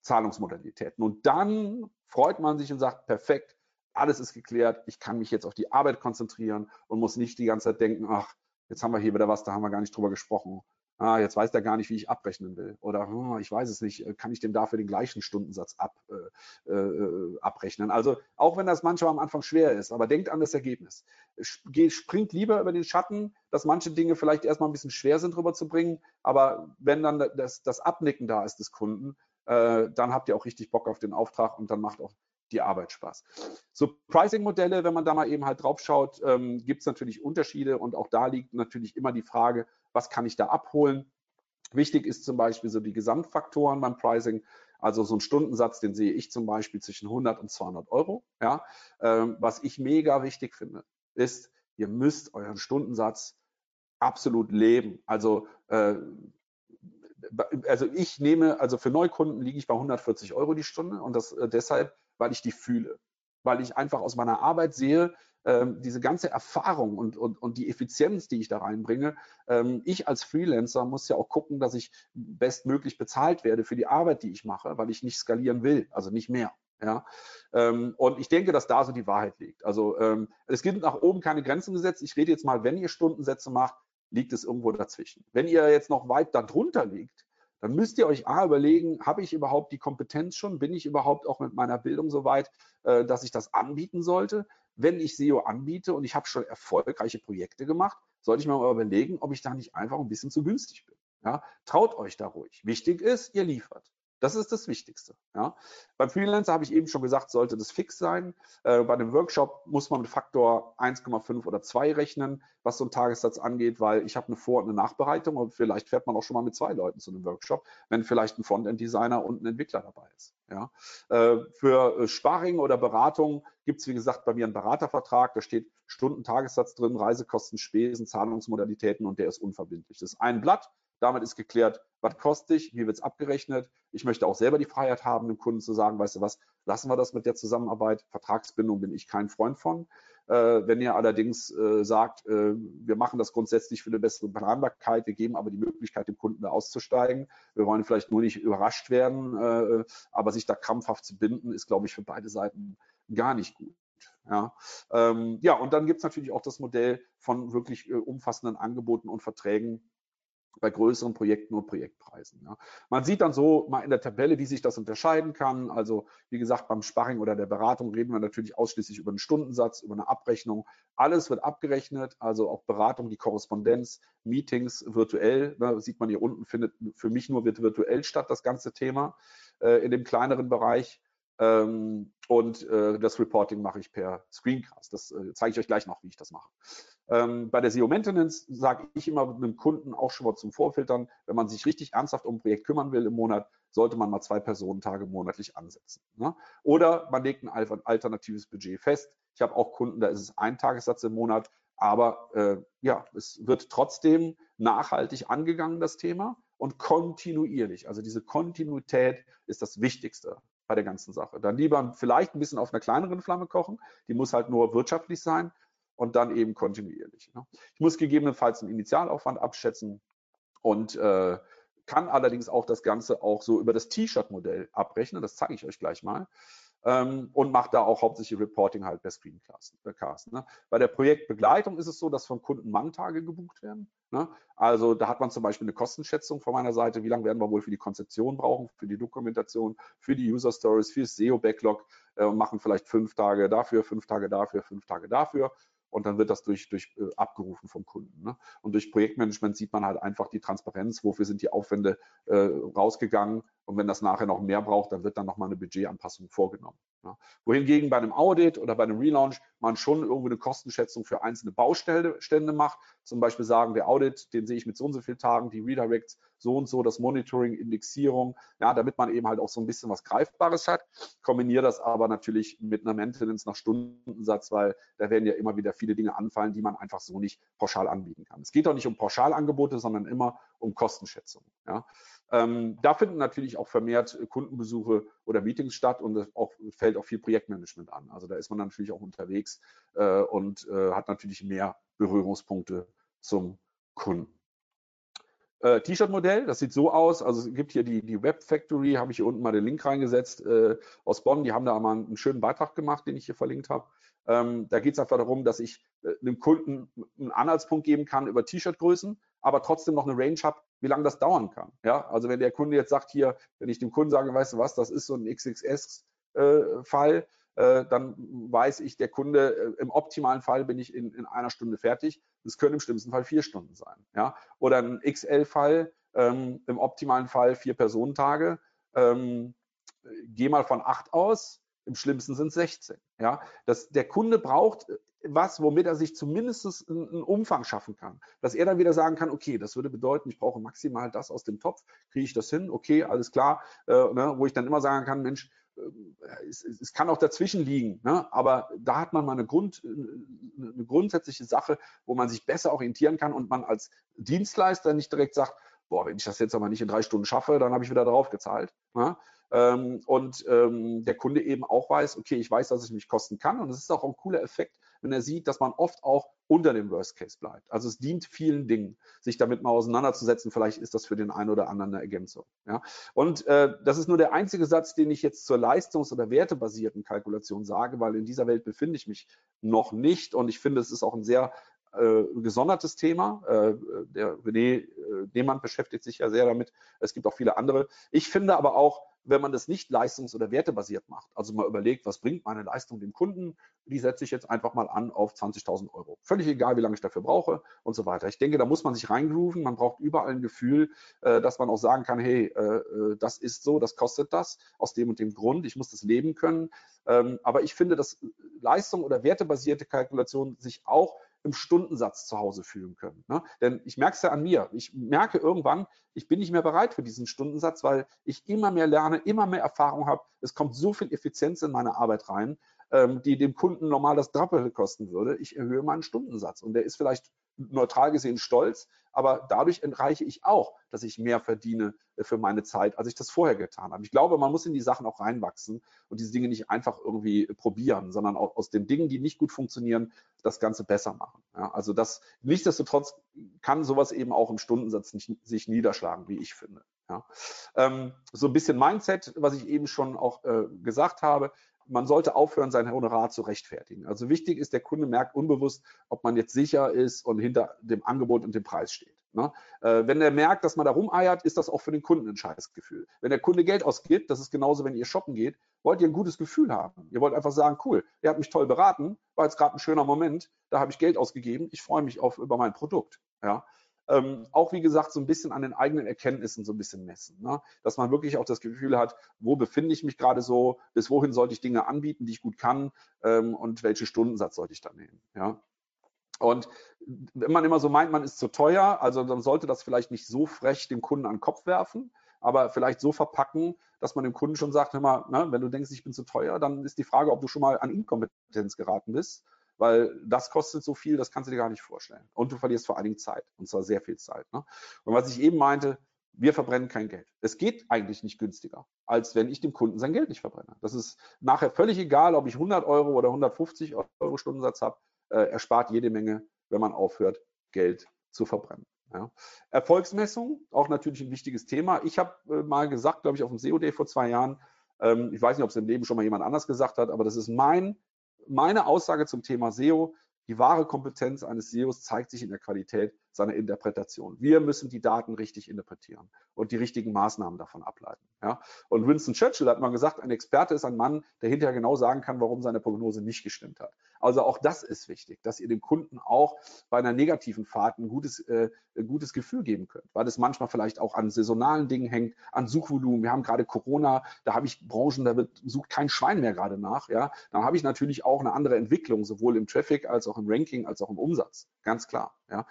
Zahlungsmodalitäten. Und dann freut man sich und sagt, perfekt, alles ist geklärt, ich kann mich jetzt auf die Arbeit konzentrieren und muss nicht die ganze Zeit denken, ach, jetzt haben wir hier wieder was, da haben wir gar nicht drüber gesprochen. Ah, jetzt weiß der gar nicht, wie ich abrechnen will. Oder hm, ich weiß es nicht, äh, kann ich dem dafür den gleichen Stundensatz ab, äh, äh, abrechnen? Also auch wenn das manchmal am Anfang schwer ist, aber denkt an das Ergebnis. Springt lieber über den Schatten, dass manche Dinge vielleicht erstmal ein bisschen schwer sind rüberzubringen, aber wenn dann das, das Abnicken da ist des Kunden, äh, dann habt ihr auch richtig Bock auf den Auftrag und dann macht auch die Arbeit Spaß. So Pricing-Modelle, wenn man da mal eben halt drauf schaut, ähm, gibt es natürlich Unterschiede und auch da liegt natürlich immer die Frage, was kann ich da abholen? Wichtig ist zum Beispiel so die Gesamtfaktoren beim Pricing. Also so ein Stundensatz, den sehe ich zum Beispiel zwischen 100 und 200 Euro. Ja, ähm, was ich mega wichtig finde, ist, ihr müsst euren Stundensatz absolut leben. Also äh, also ich nehme, also für Neukunden liege ich bei 140 Euro die Stunde und das äh, deshalb, weil ich die fühle, weil ich einfach aus meiner Arbeit sehe, ähm, diese ganze Erfahrung und, und, und die Effizienz, die ich da reinbringe. Ähm, ich als Freelancer muss ja auch gucken, dass ich bestmöglich bezahlt werde für die Arbeit, die ich mache, weil ich nicht skalieren will, also nicht mehr. Ja, ähm, und ich denke, dass da so die Wahrheit liegt. Also ähm, es gibt nach oben keine Grenzen gesetzt. Ich rede jetzt mal, wenn ihr Stundensätze macht, liegt es irgendwo dazwischen. Wenn ihr jetzt noch weit darunter liegt, dann müsst ihr euch A überlegen, habe ich überhaupt die Kompetenz schon? Bin ich überhaupt auch mit meiner Bildung so weit, äh, dass ich das anbieten sollte? Wenn ich SEO anbiete und ich habe schon erfolgreiche Projekte gemacht, sollte ich mir mal überlegen, ob ich da nicht einfach ein bisschen zu günstig bin. Ja? Traut euch da ruhig. Wichtig ist, ihr liefert. Das ist das Wichtigste. Ja. Beim Freelancer habe ich eben schon gesagt, sollte das fix sein. Äh, bei einem Workshop muss man mit Faktor 1,5 oder 2 rechnen, was so einen Tagessatz angeht, weil ich habe eine Vor- und eine Nachbereitung und vielleicht fährt man auch schon mal mit zwei Leuten zu einem Workshop, wenn vielleicht ein Frontend-Designer und ein Entwickler dabei ist. Ja. Äh, für äh, Sparring oder Beratung gibt es, wie gesagt, bei mir einen Beratervertrag. Da steht Stunden-Tagessatz drin, Reisekosten, Spesen, Zahlungsmodalitäten und der ist unverbindlich. Das ist ein Blatt. Damit ist geklärt, was kostet ich, wie wird es abgerechnet. Ich möchte auch selber die Freiheit haben, dem Kunden zu sagen, weißt du was, lassen wir das mit der Zusammenarbeit. Vertragsbindung bin ich kein Freund von. Äh, wenn ihr allerdings äh, sagt, äh, wir machen das grundsätzlich für eine bessere Planbarkeit, wir geben aber die Möglichkeit, dem Kunden da auszusteigen. Wir wollen vielleicht nur nicht überrascht werden, äh, aber sich da krampfhaft zu binden, ist, glaube ich, für beide Seiten gar nicht gut. Ja, ähm, ja und dann gibt es natürlich auch das Modell von wirklich äh, umfassenden Angeboten und Verträgen, bei größeren Projekten und Projektpreisen. Ja. Man sieht dann so mal in der Tabelle, wie sich das unterscheiden kann. Also wie gesagt, beim Sparring oder der Beratung reden wir natürlich ausschließlich über einen Stundensatz, über eine Abrechnung. Alles wird abgerechnet, also auch Beratung, die Korrespondenz, Meetings virtuell. Ne, sieht man hier unten, findet für mich nur virtuell statt, das ganze Thema äh, in dem kleineren Bereich. Ähm, und äh, das Reporting mache ich per Screencast. Das äh, zeige ich euch gleich noch, wie ich das mache. Ähm, bei der SEO Maintenance sage ich immer mit einem Kunden auch schon mal zum Vorfiltern, wenn man sich richtig ernsthaft um ein Projekt kümmern will im Monat, sollte man mal zwei Personentage monatlich ansetzen. Ne? Oder man legt ein alternatives Budget fest. Ich habe auch Kunden, da ist es ein Tagessatz im Monat, aber äh, ja, es wird trotzdem nachhaltig angegangen, das Thema, und kontinuierlich. Also diese Kontinuität ist das Wichtigste bei der ganzen Sache. Dann lieber vielleicht ein bisschen auf einer kleineren Flamme kochen, die muss halt nur wirtschaftlich sein und dann eben kontinuierlich. Ne? Ich muss gegebenenfalls einen Initialaufwand abschätzen und äh, kann allerdings auch das Ganze auch so über das T-Shirt-Modell abrechnen. Das zeige ich euch gleich mal ähm, und macht da auch hauptsächlich Reporting halt per Screencast. Ne? Bei der Projektbegleitung ist es so, dass von Kunden Manntage gebucht werden. Ne? Also da hat man zum Beispiel eine Kostenschätzung von meiner Seite, wie lange werden wir wohl für die Konzeption brauchen, für die Dokumentation, für die User Stories, für das SEO-Backlog äh, und machen vielleicht fünf Tage dafür, fünf Tage dafür, fünf Tage dafür und dann wird das durch, durch äh, abgerufen vom Kunden. Ne? Und durch Projektmanagement sieht man halt einfach die Transparenz, wofür sind die Aufwände äh, rausgegangen und wenn das nachher noch mehr braucht, dann wird dann nochmal eine Budgetanpassung vorgenommen. Ja. Wohingegen bei einem Audit oder bei einem Relaunch man schon irgendwo eine Kostenschätzung für einzelne Baustände macht. Zum Beispiel sagen, der Audit, den sehe ich mit so und so vielen Tagen, die Redirects so und so, das Monitoring, Indexierung, ja, damit man eben halt auch so ein bisschen was Greifbares hat. Kombiniere das aber natürlich mit einer Maintenance nach Stundensatz, weil da werden ja immer wieder viele Dinge anfallen, die man einfach so nicht pauschal anbieten kann. Es geht auch nicht um Pauschalangebote, sondern immer um Kostenschätzung. Ja. Ähm, da finden natürlich auch vermehrt Kundenbesuche oder Meetings statt und auch, fällt auch viel Projektmanagement an. Also da ist man natürlich auch unterwegs äh, und äh, hat natürlich mehr Berührungspunkte zum Kunden. Äh, T-Shirt-Modell, das sieht so aus. Also es gibt hier die, die Web Factory, habe ich hier unten mal den Link reingesetzt äh, aus Bonn. Die haben da mal einen schönen Beitrag gemacht, den ich hier verlinkt habe. Ähm, da geht es einfach darum, dass ich äh, einem Kunden einen Anhaltspunkt geben kann über T-Shirt-Größen aber trotzdem noch eine Range habe, wie lange das dauern kann. Ja, also wenn der Kunde jetzt sagt hier, wenn ich dem Kunden sage, weißt du was, das ist so ein XXS-Fall, äh, äh, dann weiß ich, der Kunde, äh, im optimalen Fall bin ich in, in einer Stunde fertig. Das können im schlimmsten Fall vier Stunden sein. Ja? Oder ein XL-Fall, ähm, im optimalen Fall vier Personentage. Ähm, geh mal von acht aus, im schlimmsten sind es 16. Ja? Das, der Kunde braucht was, womit er sich zumindest einen Umfang schaffen kann. Dass er dann wieder sagen kann, okay, das würde bedeuten, ich brauche maximal das aus dem Topf, kriege ich das hin, okay, alles klar, äh, ne, wo ich dann immer sagen kann, Mensch, äh, es, es, kann auch dazwischen liegen, ne? aber da hat man mal eine, Grund, eine grundsätzliche Sache, wo man sich besser orientieren kann und man als Dienstleister nicht direkt sagt, boah, wenn ich das jetzt aber nicht in drei Stunden schaffe, dann habe ich wieder drauf gezahlt. Ne? Ähm, und ähm, der Kunde eben auch weiß, okay, ich weiß, dass ich mich kosten kann. Und es ist auch ein cooler Effekt, wenn er sieht, dass man oft auch unter dem Worst Case bleibt. Also es dient vielen Dingen, sich damit mal auseinanderzusetzen. Vielleicht ist das für den einen oder anderen eine Ergänzung. Ja? Und äh, das ist nur der einzige Satz, den ich jetzt zur leistungs- oder wertebasierten Kalkulation sage, weil in dieser Welt befinde ich mich noch nicht. Und ich finde, es ist auch ein sehr äh, gesondertes Thema. Äh, der René äh, Nehmann beschäftigt sich ja sehr damit. Es gibt auch viele andere. Ich finde aber auch, wenn man das nicht leistungs- oder wertebasiert macht, also mal überlegt, was bringt meine Leistung dem Kunden, die setze ich jetzt einfach mal an auf 20.000 Euro. Völlig egal, wie lange ich dafür brauche und so weiter. Ich denke, da muss man sich reingrooven. Man braucht überall ein Gefühl, äh, dass man auch sagen kann, hey, das ist so, das kostet das, aus dem und dem Grund, ich muss das leben können. Ähm, aber ich finde, dass Leistung oder wertebasierte Kalkulation sich auch im Stundensatz zu Hause fühlen können. Ne? Denn ich merke es ja an mir. Ich merke irgendwann, ich bin nicht mehr bereit für diesen Stundensatz, weil ich immer mehr lerne, immer mehr Erfahrung habe. Es kommt so viel Effizienz in meine Arbeit rein, ähm, die dem Kunden normal das Doppelte kosten würde. Ich erhöhe meinen Stundensatz und der ist vielleicht neutral gesehen stolz, aber dadurch entreiche ich auch, dass ich mehr verdiene äh, für meine Zeit, als ich das vorher getan habe. Ich glaube, man muss in die Sachen auch reinwachsen und diese Dinge nicht einfach irgendwie probieren, sondern auch aus den Dingen, die nicht gut funktionieren, das Ganze besser machen. Ja, also das nichtsdestotrotz kann sowas eben auch im Stundensatz nicht, sich niederschlagen, wie ich finde. Ja. Ähm, so ein bisschen Mindset, was ich eben schon auch äh, gesagt habe man sollte aufhören, sein Honorar zu rechtfertigen. Also wichtig ist, der Kunde merkt unbewusst, ob man jetzt sicher ist und hinter dem Angebot und dem Preis steht. Ne? Äh, wenn er merkt, dass man da rumeiert, ist das auch für den Kunden ein scheiß Gefühl. Wenn der Kunde Geld ausgibt, das ist genauso, wenn ihr shoppen geht, wollt ihr ein gutes Gefühl haben. Ihr wollt einfach sagen, cool, er hat mich toll beraten, war jetzt gerade ein schöner Moment, da habe ich Geld ausgegeben, ich freue mich auf über mein Produkt. Ja? Ähm, auch wie gesagt so ein bisschen an den eigenen Erkenntnissen so ein bisschen messen. Ne? Dass man wirklich auch das Gefühl hat, wo befinde ich mich gerade so, bis wohin sollte ich Dinge anbieten, die ich gut kann ähm, und welchen Stundensatz sollte ich da nehmen. Ja? Und wenn man immer so meint, man ist zu teuer, also dann sollte das vielleicht nicht so frech dem Kunden an den Kopf werfen, aber vielleicht so verpacken, dass man dem Kunden schon sagt, hör mal, ne, wenn du denkst, ich bin zu teuer, dann ist die Frage, ob du schon mal an Inkompetenz geraten bist weil das kostet so viel, das kannst du dir gar nicht vorstellen. Und du verlierst vor allen Dingen Zeit, und zwar sehr viel Zeit. Ne? Und was ich eben meinte, wir verbrennen kein Geld. Es geht eigentlich nicht günstiger, als wenn ich dem Kunden sein Geld nicht verbrenne. Das ist nachher völlig egal, ob ich 100 Euro oder 150 Euro Stundensatz habe. Äh, er spart jede Menge, wenn man aufhört, Geld zu verbrennen. Ja. Erfolgsmessung, auch natürlich ein wichtiges Thema. Ich habe äh, mal gesagt, glaube ich, auf dem SEO Day vor zwei Jahren, ähm, ich weiß nicht, ob es im Leben schon mal jemand anders gesagt hat, aber das ist mein meine Aussage zum Thema SEO, die wahre Kompetenz eines SEOs zeigt sich in der Qualität seiner Interpretation. Wir müssen die Daten richtig interpretieren und die richtigen Maßnahmen davon ableiten. Ja? Und Winston Churchill hat mal gesagt, ein Experte ist ein Mann, der hinterher genau sagen kann, warum seine Prognose nicht gestimmt hat. Also auch das ist wichtig, dass ihr dem Kunden auch bei einer negativen Fahrt ein gutes, äh, ein gutes Gefühl geben könnt, weil es manchmal vielleicht auch an saisonalen Dingen hängt, an Suchvolumen. Wir haben gerade Corona, da habe ich Branchen, da wird, sucht kein Schwein mehr gerade nach. Ja, dann habe ich natürlich auch eine andere Entwicklung, sowohl im Traffic als auch im Ranking als auch im Umsatz, ganz klar. Ja,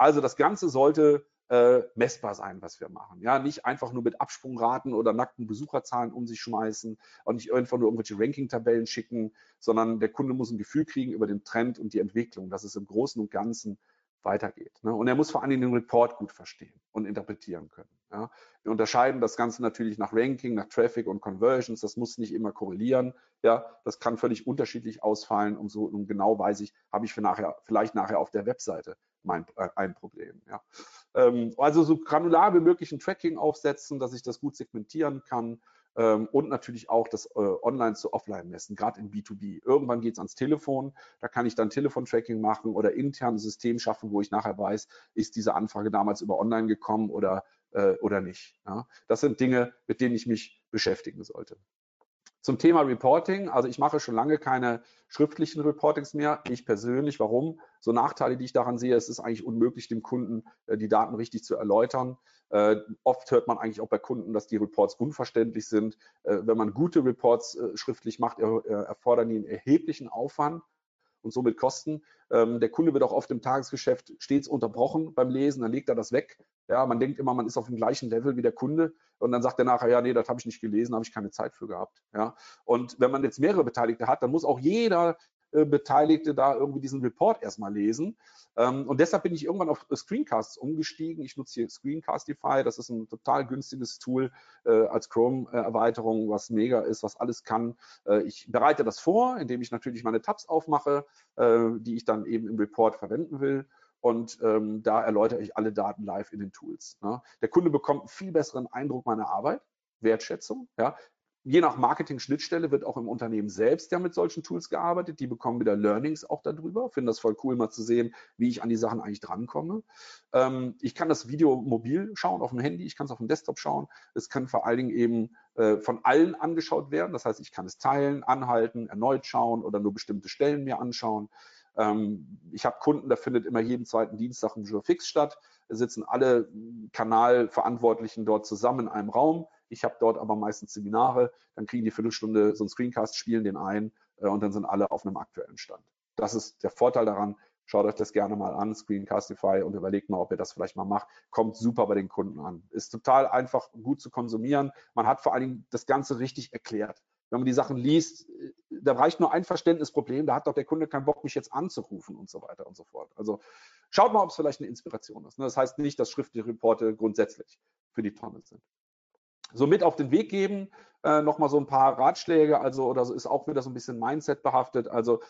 also das Ganze sollte äh, messbar sein, was wir machen. Ja, nicht einfach nur mit Absprungraten oder nackten Besucherzahlen um sich schmeißen und nicht einfach nur irgendwelche Ranking-Tabellen schicken, sondern der Kunde muss ein Gefühl kriegen über den Trend und die Entwicklung, dass es im Großen und Ganzen weitergeht. Ne? Und er muss vor allen Dingen den Report gut verstehen und interpretieren können. Ja? Wir unterscheiden das Ganze natürlich nach Ranking, nach Traffic und Conversions. Das muss nicht immer korrelieren. Ja, das kann völlig unterschiedlich ausfallen. Und so und genau weiß ich, habe ich für nachher, vielleicht nachher auf der Webseite mein, äh, ein Problem. Ja. Ähm, also so granular wie möglich ein Tracking aufsetzen, dass ich das gut segmentieren kann. ähm, und natürlich auch das äh, Online zu Offline messen, gerade in B2B. Irgendwann geht es ans Telefon, da kann ich dann Telefontracking machen oder intern ein System schaffen, wo ich nachher weiß, ist diese Anfrage damals über Online gekommen oder, äh, oder nicht. Das sind Dinge, mit denen ich mich beschäftigen sollte. Zum Thema Reporting, also ich mache schon lange keine schriftlichen Reportings mehr. Ich persönlich, warum? So Nachteile, die ich daran sehe, es ist eigentlich unmöglich, dem Kunden äh, die Daten richtig zu erläutern. Äh, oft hört man eigentlich auch bei Kunden, dass die Reports unverständlich sind. Äh, wenn man gute Reports schriftlich macht, er, erfordern die einen erheblichen Aufwand und somit Kosten. Ähm, der Kunde wird auch oft im Tagesgeschäft stets unterbrochen beim Lesen, dann legt er das weg. Ja, man denkt immer, man ist auf dem gleichen Level wie der Kunde und dann sagt er nachher, ja, nee, das habe ich nicht gelesen, habe ich keine Zeit für gehabt. Ja, und wenn man jetzt mehrere Beteiligte hat, dann muss auch jeder Beteiligte da irgendwie diesen Report erstmal lesen. Ähm, und deshalb bin ich irgendwann auf Screencasts umgestiegen. Ich nutze hier Screencastify. Das ist ein total günstiges Tool äh, als Chrome-Erweiterung, was mega ist, was alles kann. Äh, ich bereite das vor, indem ich natürlich meine Tabs aufmache, die ich dann eben im Report verwenden will und ähm, da erläutere ich alle Daten live in den Tools. Ne? Der Kunde bekommt einen viel besseren Eindruck meiner Arbeit, Wertschätzung. Ja? Je nach Marketing-Schnittstelle wird auch im Unternehmen selbst ja mit solchen Tools gearbeitet. Die bekommen wieder Learnings auch darüber. Finden das voll cool, mal zu sehen, wie ich an die Sachen eigentlich drankomme. Ähm, ich kann das Video mobil schauen auf dem Handy, ich kann es auf dem Desktop schauen. Es kann vor allen Dingen eben äh, von allen angeschaut werden. Das heißt, ich kann es teilen, anhalten, erneut schauen oder nur bestimmte Stellen mir anschauen. Ähm, ich habe Kunden, da findet immer jeden zweiten Dienstag ein Jour fix statt. Da sitzen alle Kanalverantwortlichen dort zusammen in einem Raum. Ich habe dort aber meistens Seminare, dann kriegen die Viertelstunde so einen Screencast, spielen den ein äh, und dann sind alle auf einem aktuellen Stand. Das ist der Vorteil daran. Schaut euch das gerne mal an, Screencastify, und überlegt mal, ob ihr das vielleicht mal macht. Kommt super bei den Kunden an. Ist total einfach, gut zu konsumieren. Man hat vor allen Dingen das Ganze richtig erklärt wenn man die Sachen liest, äh, da reicht nur ein Verständnisproblem, da hat doch der Kunde keinen Bock, mich jetzt anzurufen und so weiter und so fort. Also schaut mal, ob es vielleicht eine Inspiration ist. Ne? Das heißt nicht, dass schriftliche Reporte grundsätzlich für die Tonne sind. So mit auf den Weg geben, äh, nochmal so ein paar Ratschläge, also oder so ist auch wieder so ein bisschen Mindset behaftet. Also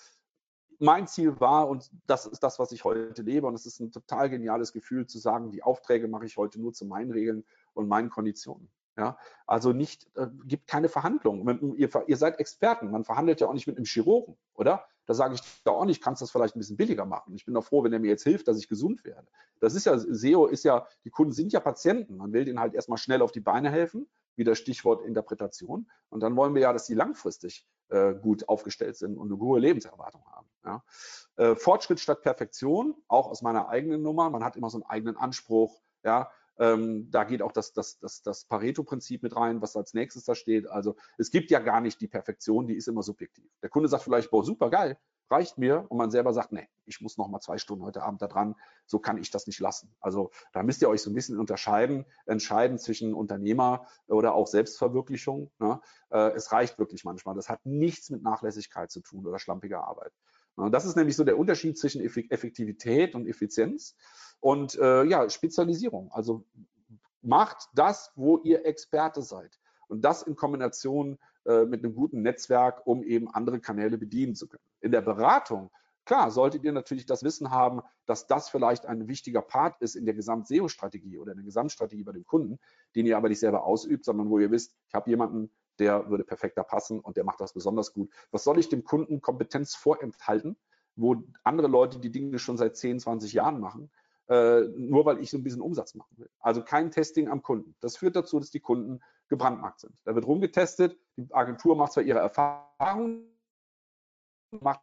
mein Ziel war, und das ist das, was ich heute lebe, und es ist ein total geniales Gefühl zu sagen, die Aufträge mache ich heute nur zu meinen Regeln und meinen Konditionen. Ja, also nicht, äh, gibt keine Verhandlungen. Ihr, ihr, seid Experten, man verhandelt ja auch nicht mit einem Chirurgen, oder? Da sage ich da auch nicht, kannst das vielleicht ein bisschen billiger machen. Ich bin doch froh, wenn er mir jetzt hilft, dass ich gesund werde. Das ist ja, SEO ist ja, die Kunden sind ja Patienten. Man will denen halt erstmal schnell auf die Beine helfen, wieder Stichwort Interpretation. Und dann wollen wir ja, dass sie langfristig äh, gut aufgestellt sind und eine hohe Lebenserwartung haben. Ja. Äh, Fortschritt statt Perfektion, auch aus meiner eigenen Nummer. Man hat immer so einen eigenen Anspruch. Ja, ähm, da geht auch das, das, das, das Pareto-Prinzip mit rein, was als nächstes da steht. Also es gibt ja gar nicht die Perfektion, die ist immer subjektiv. Der Kunde sagt vielleicht, boah, super geil, reicht mir. Und man selber sagt, nee, ich muss noch mal zwei Stunden heute Abend da dran. So kann ich das nicht lassen. Also da müsst ihr euch so ein bisschen unterscheiden, entscheiden zwischen Unternehmer oder auch Selbstverwirklichung. Ne? Äh, es reicht wirklich manchmal. Das hat nichts mit Nachlässigkeit zu tun oder schlampiger Arbeit. Das ist nämlich so der Unterschied zwischen Effektivität und Effizienz und äh, ja, Spezialisierung. Also macht das, wo ihr Experte seid. Und das in Kombination äh, mit einem guten Netzwerk, um eben andere Kanäle bedienen zu können. In der Beratung, klar, solltet ihr natürlich das Wissen haben, dass das vielleicht ein wichtiger Part ist in der Gesamt-SEO-Strategie oder in der Gesamtstrategie bei dem Kunden, den ihr aber nicht selber ausübt, sondern wo ihr wisst, ich habe jemanden, der würde perfekter passen und der macht das besonders gut. Was soll ich dem Kunden Kompetenz vorenthalten, wo andere Leute die Dinge schon seit 10, 20 Jahren machen? äh, nur weil ich so ein bisschen Umsatz machen will. Also kein Testing am Kunden. Das führt dazu, dass die Kunden gebrandmarkt sind. Da wird rumgetestet, die Agentur macht zwar ihre Erfahrungen, macht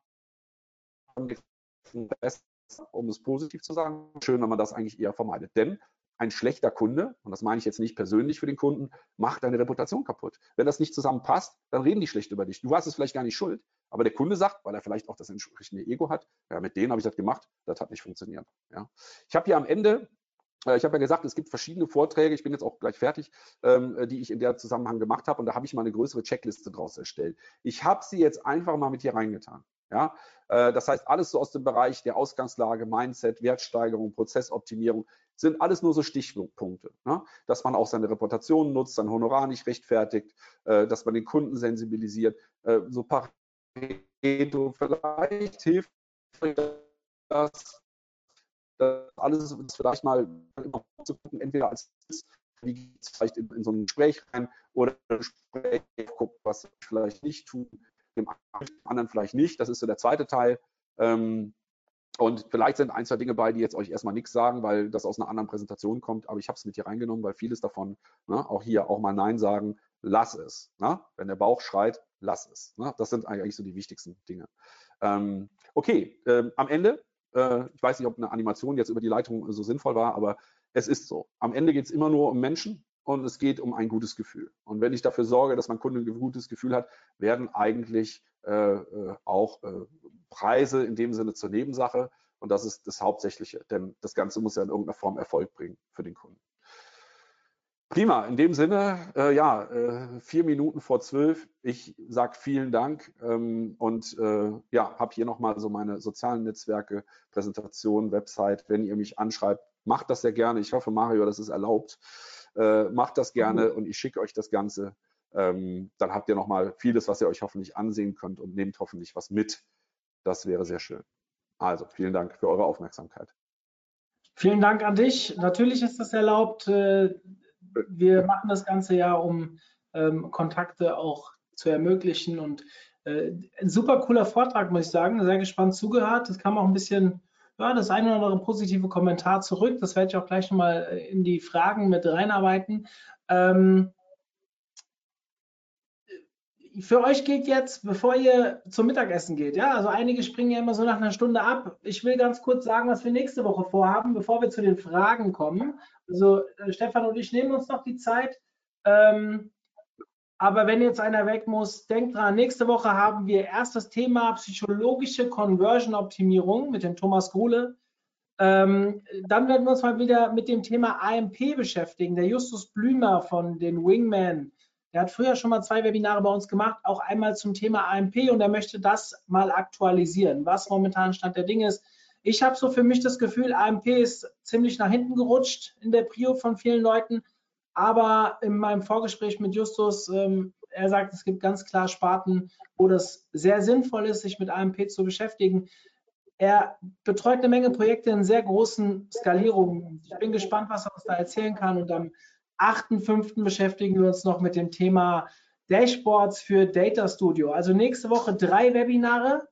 um es positiv zu sagen. Schön, wenn man das eigentlich eher vermeidet. Denn ein schlechter Kunde, und das meine ich jetzt nicht persönlich für den Kunden, macht deine Reputation kaputt. Wenn das nicht zusammenpasst, dann reden die schlecht über dich. Du warst es vielleicht gar nicht schuld, aber der Kunde sagt, weil er vielleicht auch das entsprechende Ego hat, ja, mit denen habe ich das gemacht, das hat nicht funktioniert. Ja. Ich habe hier am Ende äh, ich habe ja gesagt, es gibt verschiedene Vorträge, ich bin jetzt auch gleich fertig, ähm, die ich in der Zusammenhang gemacht habe und da habe ich mal eine größere Checkliste draus erstellt. Ich habe sie jetzt einfach mal mit hier reingetan. Ja, äh, das heißt, alles so aus dem Bereich der Ausgangslage, Mindset, Wertsteigerung, Prozessoptimierung sind alles nur so Stichpunkte. Ne? Dass man auch seine Reputation nutzt, sein Honorar nicht rechtfertigt, äh, dass man den Kunden sensibilisiert. Äh, so Pareto, vielleicht hilft das, das alles vielleicht mal zu gucken, entweder als wie geht es vielleicht in, in, so ein Gespräch rein oder ein Gespräch guckt, was vielleicht nicht tun, dem anderen vielleicht nicht. Das ist so der zweite Teil. Ähm, und vielleicht sind ein, zwei Dinge bei, die jetzt euch erstmal nichts sagen, weil das aus einer anderen Präsentation kommt, aber ich habe es mit hier reingenommen, weil vieles davon, ne, auch hier auch mal Nein sagen, lass es. Ne? Wenn der Bauch schreit, lass es. Ne? Das sind eigentlich so die wichtigsten Dinge. Ähm, okay, ähm, am Ende, äh, ich weiß nicht, ob eine Animation jetzt über die Leitung so sinnvoll war, aber es ist so. Am Ende geht es immer nur um Menschen und es geht um ein gutes Gefühl. Und wenn ich dafür sorge, dass mein Kunde ein gutes Gefühl hat, werden eigentlich äh, äh, auch äh, Preise in dem Sinne zur Nebensache. Und das ist das Hauptsächliche, denn das Ganze muss ja in irgendeiner Form Erfolg bringen für den Kunden. Prima, in dem Sinne, äh, ja, äh, vier Minuten vor zwölf. Ich sage vielen Dank ähm, und äh, ja, habe hier nochmal so meine sozialen Netzwerke, Präsentation, Website. Wenn ihr mich anschreibt, macht das sehr gerne. Ich hoffe, Mario, das ist erlaubt. Äh, macht das gerne und ich schicke euch das Ganze. Ähm, dann habt ihr nochmal vieles, was ihr euch hoffentlich ansehen könnt und nehmt hoffentlich was mit. Das wäre sehr schön. Also, vielen Dank für eure Aufmerksamkeit. Vielen Dank an dich. Natürlich ist das erlaubt. Äh, wir machen das Ganze ja, um ähm, Kontakte auch zu ermöglichen und äh, ein super cooler Vortrag, muss ich sagen. Sehr gespannt zugehört. Es kam auch ein bisschen, ja, das eine oder andere positive Kommentar zurück. Das werde ich auch gleich nochmal äh, in die Fragen mit reinarbeiten. Ähm, für euch geht jetzt, bevor ihr zum Mittagessen geht, ja, also einige springen ja immer so nach einer Stunde ab. Ich will ganz kurz sagen, was wir nächste Woche vorhaben, bevor wir zu den Fragen kommen. Also äh, Stefan und ich nehmen uns noch die Zeit. Ähm, aber wenn jetzt einer weg muss, denkt dran, nächste Woche haben wir erst das Thema psychologische Conversion-Optimierung mit dem Thomas Gruhle. Ähm, dann werden wir uns mal wieder mit dem Thema AMP beschäftigen. Der Justus Blümer von den Wingman der hat früher schon mal zwei Webinare bei uns gemacht, auch einmal zum Thema AMP und er möchte das mal aktualisieren, was momentan Stand der Dinge ist. Ich habe so für mich das Gefühl, AMP ist ziemlich nach hinten gerutscht in der Prio von vielen Leuten. Aber in meinem Vorgespräch mit Justus, ähm, er sagt, es gibt ganz klar Sparten, wo das sehr sinnvoll ist, sich mit AMP zu beschäftigen. Er betreut eine Menge Projekte in sehr großen Skalierungen. Ich bin gespannt, was er uns da erzählen kann. Und am 8.5. beschäftigen wir uns noch mit dem Thema Dashboards für Data Studio. Also nächste Woche drei Webinare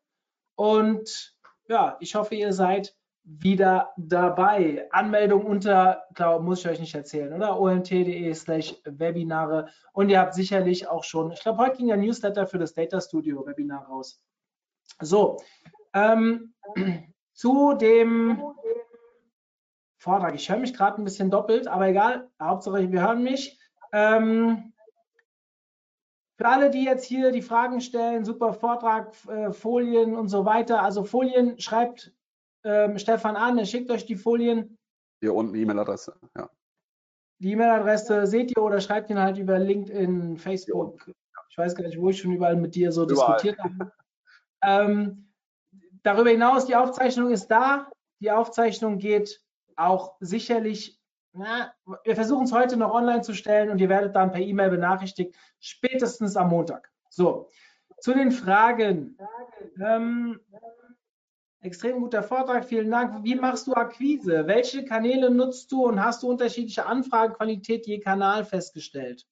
und ja, ich hoffe, ihr seid wieder dabei. Anmeldung unter, glaube muss ich euch nicht erzählen, oder? omt.de slash Webinare. Und ihr habt sicherlich auch schon, ich glaube, heute ging ein Newsletter für das Data Studio Webinar raus. So, ähm, [CLEARS THROAT] zu dem Vortrag. Ich höre mich gerade ein bisschen doppelt, aber egal. Hauptsache, wir hören mich. Ähm, für alle, die jetzt hier die Fragen stellen, super Vortrag, äh, Folien und so weiter. Also Folien schreibt ähm, Stefan an, er schickt euch die Folien. Hier unten E-Mail-Adresse, ja. Die E-Mail-Adresse seht ihr oder schreibt ihn halt über LinkedIn, Facebook. Ich weiß gar nicht, wo ich schon überall mit dir so überall. diskutiert habe. ähm, darüber hinaus, die Aufzeichnung ist da. Die Aufzeichnung geht auch sicherlich, na, wir versuchen es heute noch online zu stellen und ihr werdet dann per E-Mail benachrichtigt, spätestens am Montag. So, zu den Fragen. Ähm, extrem guter Vortrag, vielen Dank. Wie machst du Akquise? Welche Kanäle nutzt du und hast du unterschiedliche Anfragenqualität je Kanal festgestellt?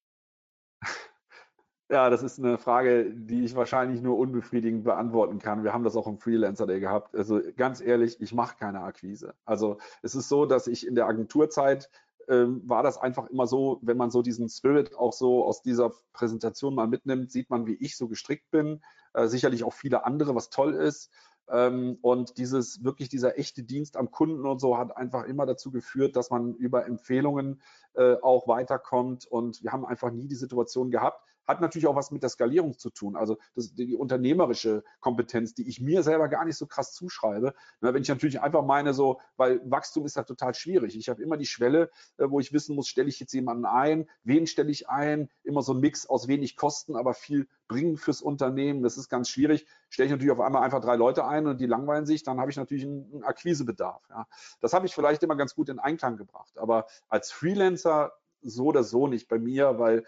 Ja, das ist eine Frage, die ich wahrscheinlich nur unbefriedigend beantworten kann. Wir haben das auch im Freelancer Day gehabt. Also ganz ehrlich, ich mache keine Akquise. Also es ist so, dass ich in der Agenturzeit ähm, war das einfach immer so, wenn man so diesen Spirit auch so aus dieser Präsentation mal mitnimmt, sieht man, wie ich so gestrickt bin. Äh, sicherlich auch viele andere, was toll ist. Ähm, und dieses wirklich dieser echte Dienst am Kunden und so hat einfach immer dazu geführt, dass man über Empfehlungen äh, auch weiterkommt. Und wir haben einfach nie die Situation gehabt, hat natürlich auch was mit der Skalierung zu tun. Also das, die unternehmerische Kompetenz, die ich mir selber gar nicht so krass zuschreibe. wenn ich natürlich einfach meine, so, weil Wachstum ist ja total schwierig. Ich habe immer die Schwelle, äh, wo ich wissen muss, stelle ich jetzt jemanden ein, wen stelle ich ein? Immer so ein Mix aus wenig Kosten, aber viel bringen fürs Unternehmen. Das ist ganz schwierig. Stelle ich natürlich auf einmal einfach drei Leute ein und die langweilen sich, dann habe ich natürlich einen Akquisebedarf. Ja. Das habe ich vielleicht immer ganz gut in Einklang gebracht. Aber als Freelancer so oder so nicht bei mir, weil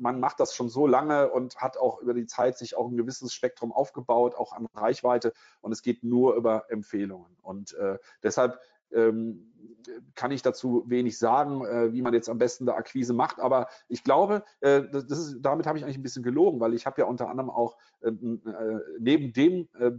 man macht das schon so lange und hat auch über die Zeit sich auch ein gewisses Spektrum aufgebaut, auch an Reichweite und es geht nur über Empfehlungen. Und äh, deshalb ähm, kann ich dazu wenig sagen, äh, wie man jetzt am besten da Akquise macht. Aber ich glaube, äh, das ist, damit habe ich eigentlich ein bisschen gelogen, weil ich habe ja unter anderem auch ähm, äh, neben dem äh,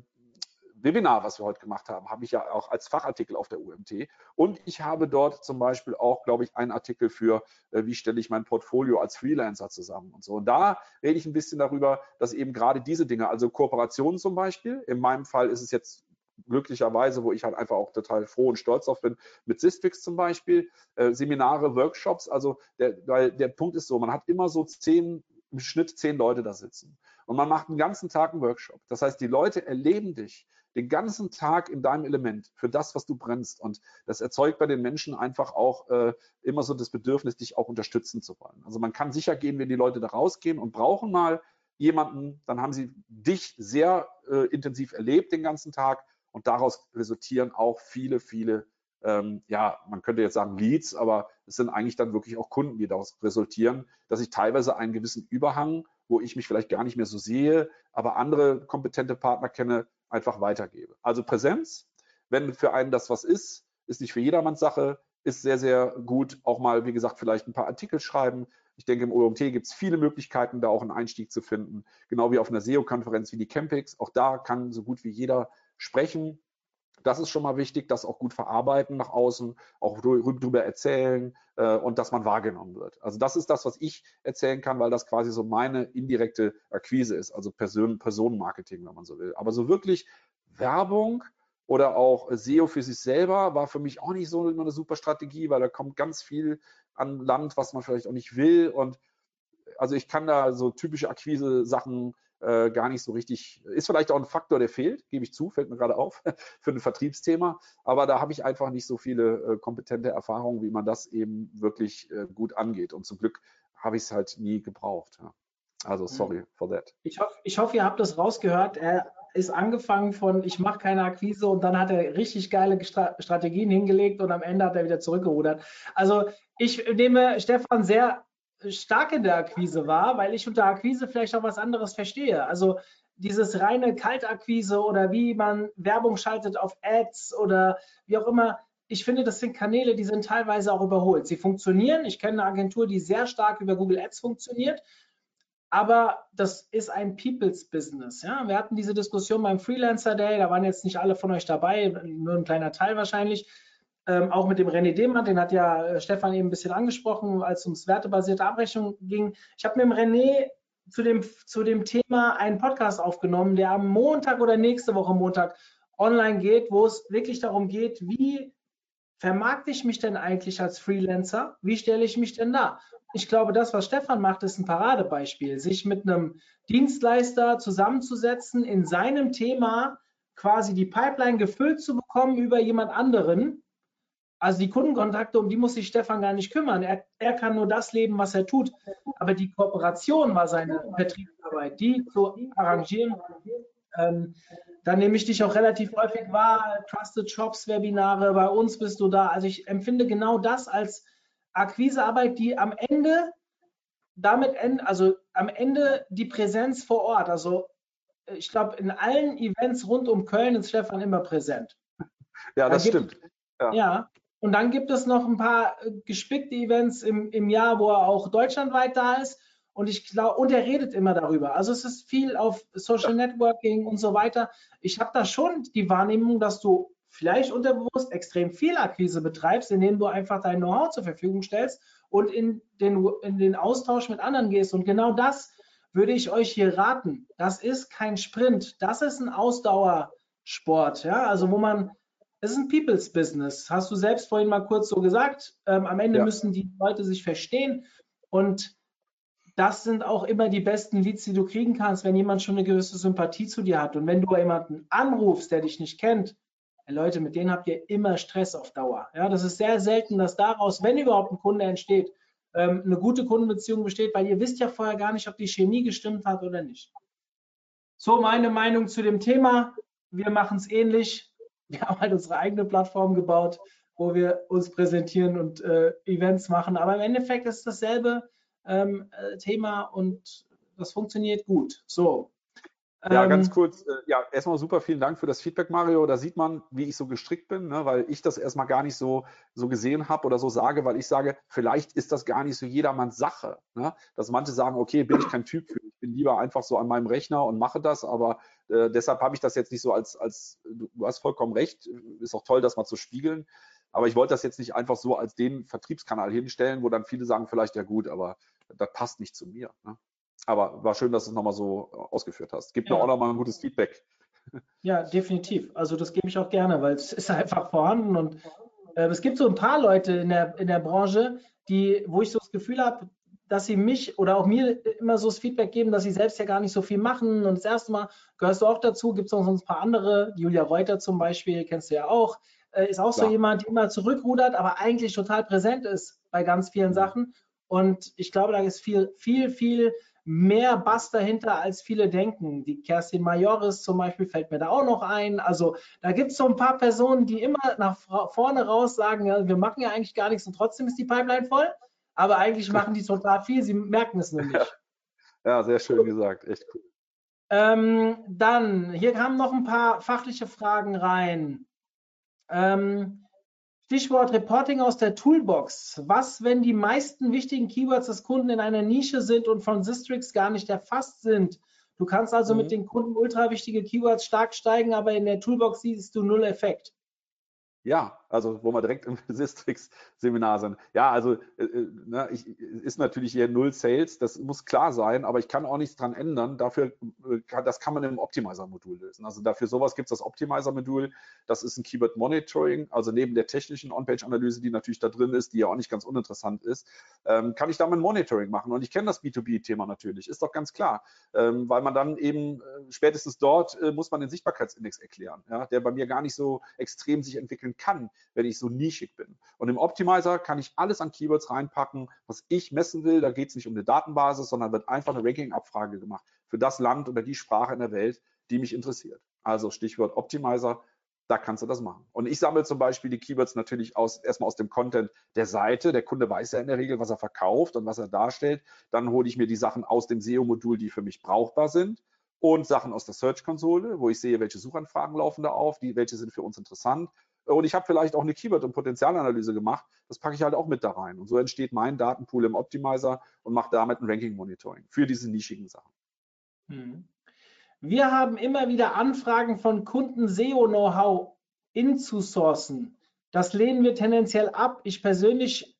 Webinar, was wir heute gemacht haben, habe ich ja auch als Fachartikel auf der UMT. Und ich habe dort zum Beispiel auch, glaube ich, einen Artikel für, äh, wie stelle ich mein Portfolio als Freelancer zusammen und so. Und da rede ich ein bisschen darüber, dass eben gerade diese Dinge, also Kooperationen zum Beispiel, in meinem Fall ist es jetzt glücklicherweise, wo ich halt einfach auch total froh und stolz auf bin, mit Systrix zum Beispiel, äh, Seminare, Workshops, also der, weil der Punkt ist so, man hat immer so zehn, im Schnitt zehn Leute da sitzen und man macht einen ganzen Tag einen Workshop. Das heißt, die Leute erleben dich den ganzen Tag in deinem Element für das, was du brennst. Und das erzeugt bei den Menschen einfach auch äh, immer so das Bedürfnis, dich auch unterstützen zu wollen. Also man kann sicher gehen, wenn die Leute da rausgehen und brauchen mal jemanden, dann haben sie dich sehr äh, intensiv erlebt den ganzen Tag und daraus resultieren auch viele, viele, ähm, ja, man könnte jetzt sagen Leads, aber es sind eigentlich dann wirklich auch Kunden, die daraus resultieren, dass ich teilweise einen gewissen Überhang, wo ich mich vielleicht gar nicht mehr so sehe, aber andere kompetente Partner kenne, einfach weitergebe. Also Präsenz, wenn für einen das was ist, ist nicht für jedermanns Sache, ist sehr, sehr gut. Auch mal, wie gesagt, vielleicht ein paar Artikel schreiben. Ich denke, im OMT gibt es viele Möglichkeiten, da auch einen Einstieg zu finden. Genau wie auf einer SEO-Konferenz wie die Campix. Auch da kann so gut wie jeder sprechen. Das ist schon mal wichtig, das auch gut verarbeiten nach außen, auch darüber erzählen äh, und dass man wahrgenommen wird. Also das ist das, was ich erzählen kann, weil das quasi so meine indirekte Akquise ist, also Person, Personenmarketing, wenn man so will. Aber so wirklich Werbung oder auch SEO für sich selber war für mich auch nicht so immer eine super Strategie, weil da kommt ganz viel an Land, was man vielleicht auch nicht will. Und also ich kann da so typische Akquise-Sachen äh, gar nicht so richtig, ist vielleicht auch ein Faktor, der fehlt, gebe ich zu, fällt mir gerade auf, [LAUGHS] für ein Vertriebsthema. Aber da habe ich einfach nicht so viele äh, kompetente Erfahrungen, wie man das eben wirklich äh, gut angeht. Und zum Glück habe ich es halt nie gebraucht. Ja. Also sorry mhm. for that. Ich hoffe, ich hoffe, ihr habt das rausgehört. Er ist angefangen von, ich mache keine Akquise und dann hat er richtig geile Strategien hingelegt und am Ende hat er wieder zurückgerudert. Also ich nehme Stefan sehr stark in der Akquise war, weil ich unter Akquise vielleicht auch was anderes verstehe. Also dieses reine Kaltakquise oder wie man Werbung schaltet auf Ads oder wie auch immer. Ich finde, das sind Kanäle, die sind teilweise auch überholt. Sie funktionieren. Ich kenne eine Agentur, die sehr stark über Google Ads funktioniert. Aber das ist ein People's Business. Ja? Wir hatten diese Diskussion beim Freelancer Day, da waren jetzt nicht alle von euch dabei, nur ein kleiner Teil wahrscheinlich. Ähm, auch mit dem René Demann, den hat ja äh, Stefan eben ein bisschen angesprochen, als es ums wertebasierte Abrechnung ging. Ich habe mit dem René zu dem, zu dem Thema einen Podcast aufgenommen, der am Montag oder nächste Woche Montag online geht, wo es wirklich darum geht, wie vermarkte ich mich denn eigentlich als Freelancer? Wie stelle ich mich denn da? Ich glaube, das, was Stefan macht, ist ein Paradebeispiel, sich mit einem Dienstleister zusammenzusetzen, in seinem Thema quasi die Pipeline gefüllt zu bekommen über jemand anderen also die Kundenkontakte, um die muss sich Stefan gar nicht kümmern. Er, er kann nur das leben, was er tut. Aber die Kooperation war seine Vertriebsarbeit, die zu arrangieren. Ähm, dann nehme ich dich auch relativ häufig wahr, Trusted Shops Webinare, bei uns bist du da. Also ich empfinde genau das als Akquisearbeit, die am Ende damit end, also am Ende die Präsenz vor Ort. Also ich glaube, in allen Events rund um Köln ist Stefan immer präsent. Ja, das da stimmt. Ja. ja. Und dann gibt es noch ein paar äh, gespickte Events im, im Jahr, wo er auch deutschlandweit da ist. Und ich glaube, und er redet immer darüber. Also es ist viel auf Social Networking und so weiter. Ich habe da schon die Wahrnehmung, dass du vielleicht unterbewusst extrem viel Akquise betreibst, indem du einfach dein Know-how zur Verfügung stellst und in den, in den Austausch mit anderen gehst. Und genau das würde ich euch hier raten. Das ist kein Sprint, das ist ein Ausdauersport. Ja? Also wo man es ist ein People's Business. Hast du selbst vorhin mal kurz so gesagt. Ähm, am Ende ja. müssen die Leute sich verstehen. Und das sind auch immer die besten Leads, die du kriegen kannst, wenn jemand schon eine gewisse Sympathie zu dir hat. Und wenn du jemanden anrufst, der dich nicht kennt, Leute, mit denen habt ihr immer Stress auf Dauer. Ja, das ist sehr selten, dass daraus, wenn überhaupt ein Kunde entsteht, ähm, eine gute Kundenbeziehung besteht, weil ihr wisst ja vorher gar nicht, ob die Chemie gestimmt hat oder nicht. So meine Meinung zu dem Thema. Wir machen es ähnlich wir haben halt unsere eigene Plattform gebaut, wo wir uns präsentieren und äh, Events machen. Aber im Endeffekt ist es dasselbe ähm, äh, Thema und das funktioniert gut. So. Ja, Ähm, ganz kurz. äh, Ja, erstmal super vielen Dank für das Feedback, Mario. Da sieht man, wie ich so gestrickt bin, ne, weil ich das erstmal gar nicht so, so gesehen habe oder so sage, weil ich sage, vielleicht ist das gar nicht so jedermanns Sache. Ne? Dass manche sagen, okay, bin ich kein Typ für. Ich bin lieber einfach so an meinem Rechner und mache das, aber äh, deshalb habe ich das jetzt nicht so als, als, du hast vollkommen recht, ist auch toll, das mal zu spiegeln. Aber ich wollte das jetzt nicht einfach so als den Vertriebskanal hinstellen, wo dann viele sagen, vielleicht ja gut, aber das passt nicht zu mir. Ne? Aber war schön, dass du es nochmal so ausgeführt hast. Gib mir Ja. auch nochmal ein gutes Feedback. [LAUGHS] Ja, definitiv. Also das gebe ich auch gerne, weil es ist einfach vorhanden und äh, es gibt so ein paar Leute in der, in der Branche, die, wo ich so das Gefühl habe, dass sie mich oder auch mir immer so das Feedback geben, dass sie selbst ja gar nicht so viel machen. Und das erste Mal gehörst du auch dazu, gibt es noch so ein paar andere, Julia Reuter zum Beispiel, kennst du ja auch, äh, ist auch so Klar. jemand, der immer zurückrudert, aber eigentlich total präsent ist bei ganz vielen Mhm. Sachen. Und ich glaube, da ist viel, viel, viel mehr Bass dahinter, als viele denken. Die Kerstin Majoris zum Beispiel fällt mir da auch noch ein. Also da gibt es so ein paar Personen, die immer nach vorne raus sagen, ja, wir machen ja eigentlich gar nichts und trotzdem ist die Pipeline voll. Aber eigentlich machen die total viel, sie merken es nur nicht. Ja, sehr schön gesagt. Echt cool. Ähm, dann, hier kamen noch ein paar fachliche Fragen rein. Ähm, Stichwort Reporting aus der Toolbox. Was, wenn die meisten wichtigen Keywords des Kunden in einer Nische sind und von Sistrix gar nicht erfasst sind? Du kannst also Mhm. mit den Kunden ultra wichtige Keywords stark steigen, aber in der Toolbox siehst du null Effekt. Ja, also wo wir direkt im [LAUGHS] Sistrix-Seminar sind. Ja, also äh, äh, ne, ich, ist natürlich hier null Sales, das muss klar sein, aber ich kann auch nichts dran ändern. Dafür, äh, kann, das kann man im Optimizer-Modul lösen. Also dafür sowas gibt es das Optimizer-Modul. Das ist ein Keyword Monitoring, also neben der technischen On-Page-Analyse, die natürlich da drin ist, die ja auch nicht ganz uninteressant ist, ähm, kann ich da mein Monitoring machen. Und ich kenne das B2B-Thema natürlich, ist doch ganz klar, ähm, weil man dann eben äh, spätestens dort äh, muss man den Sichtbarkeitsindex erklären, ja, der bei mir gar nicht so extrem sich entwickeln kann, wenn ich so nischig bin. Und im Optimizer kann ich alles an Keywords reinpacken, was ich messen will. Da geht es nicht um eine Datenbasis, sondern wird einfach eine Ranking-Abfrage gemacht für das Land oder die Sprache in der Welt, die mich interessiert. Also Stichwort Optimizer, da kannst du das machen. Und ich sammle zum Beispiel die Keywords natürlich aus, erstmal aus dem Content der Seite. Der Kunde weiß ja in der Regel, was er verkauft und was er darstellt. Dann hole ich mir die Sachen aus dem SEO-Modul, die für mich brauchbar sind und Sachen aus der Search-Konsole, wo ich sehe, welche Suchanfragen laufen da auf, die, welche sind für uns interessant. Und ich habe vielleicht auch eine Keyword- und Potenzialanalyse gemacht. Das packe ich halt auch mit da rein. Und so entsteht mein Datenpool im Optimizer und mache damit ein Ranking-Monitoring für diese nischigen Sachen. Mhm. Wir haben immer wieder Anfragen von Kunden, SEO-Know-how inzusourcen. Das lehnen wir tendenziell ab. Ich persönlich,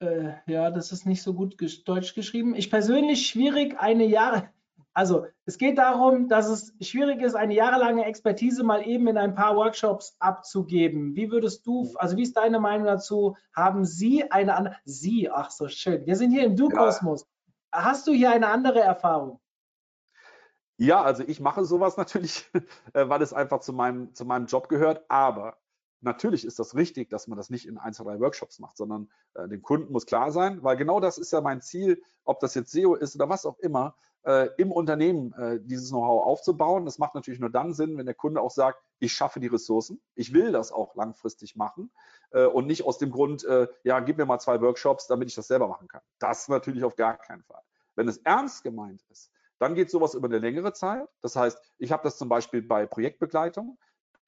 äh, ja, das ist nicht so gut deutsch geschrieben. Ich persönlich schwierig, eine Jahre, also es geht darum, dass es schwierig ist, eine jahrelange Expertise mal eben in ein paar Workshops abzugeben. Wie würdest du, also wie ist deine Meinung dazu? Haben Sie eine andere, Sie, ach so schön, wir sind hier im Du-Kosmos. Hast du hier eine andere Erfahrung? Ja, also ich mache sowas [LAUGHS] natürlich, äh, weil es einfach zu meinem, zu meinem Job gehört. Aber natürlich ist das richtig, dass man das nicht in ein, zwei, drei Workshops macht, sondern äh, dem Kunden muss klar sein, weil genau das ist ja mein Ziel, ob das jetzt SEO ist oder was auch immer, äh, im Unternehmen äh, dieses Know-how aufzubauen. Das macht natürlich nur dann Sinn, wenn der Kunde auch sagt, ich schaffe die Ressourcen, ich will das auch langfristig machen äh, und nicht aus dem Grund, äh, ja, gib mir mal zwei Workshops, damit ich das selber machen kann. Das natürlich auf gar keinen Fall. Wenn es ernst gemeint ist, dann geht sowas über eine längere Zeit. Das heißt, ich habe das zum Beispiel bei Projektbegleitung.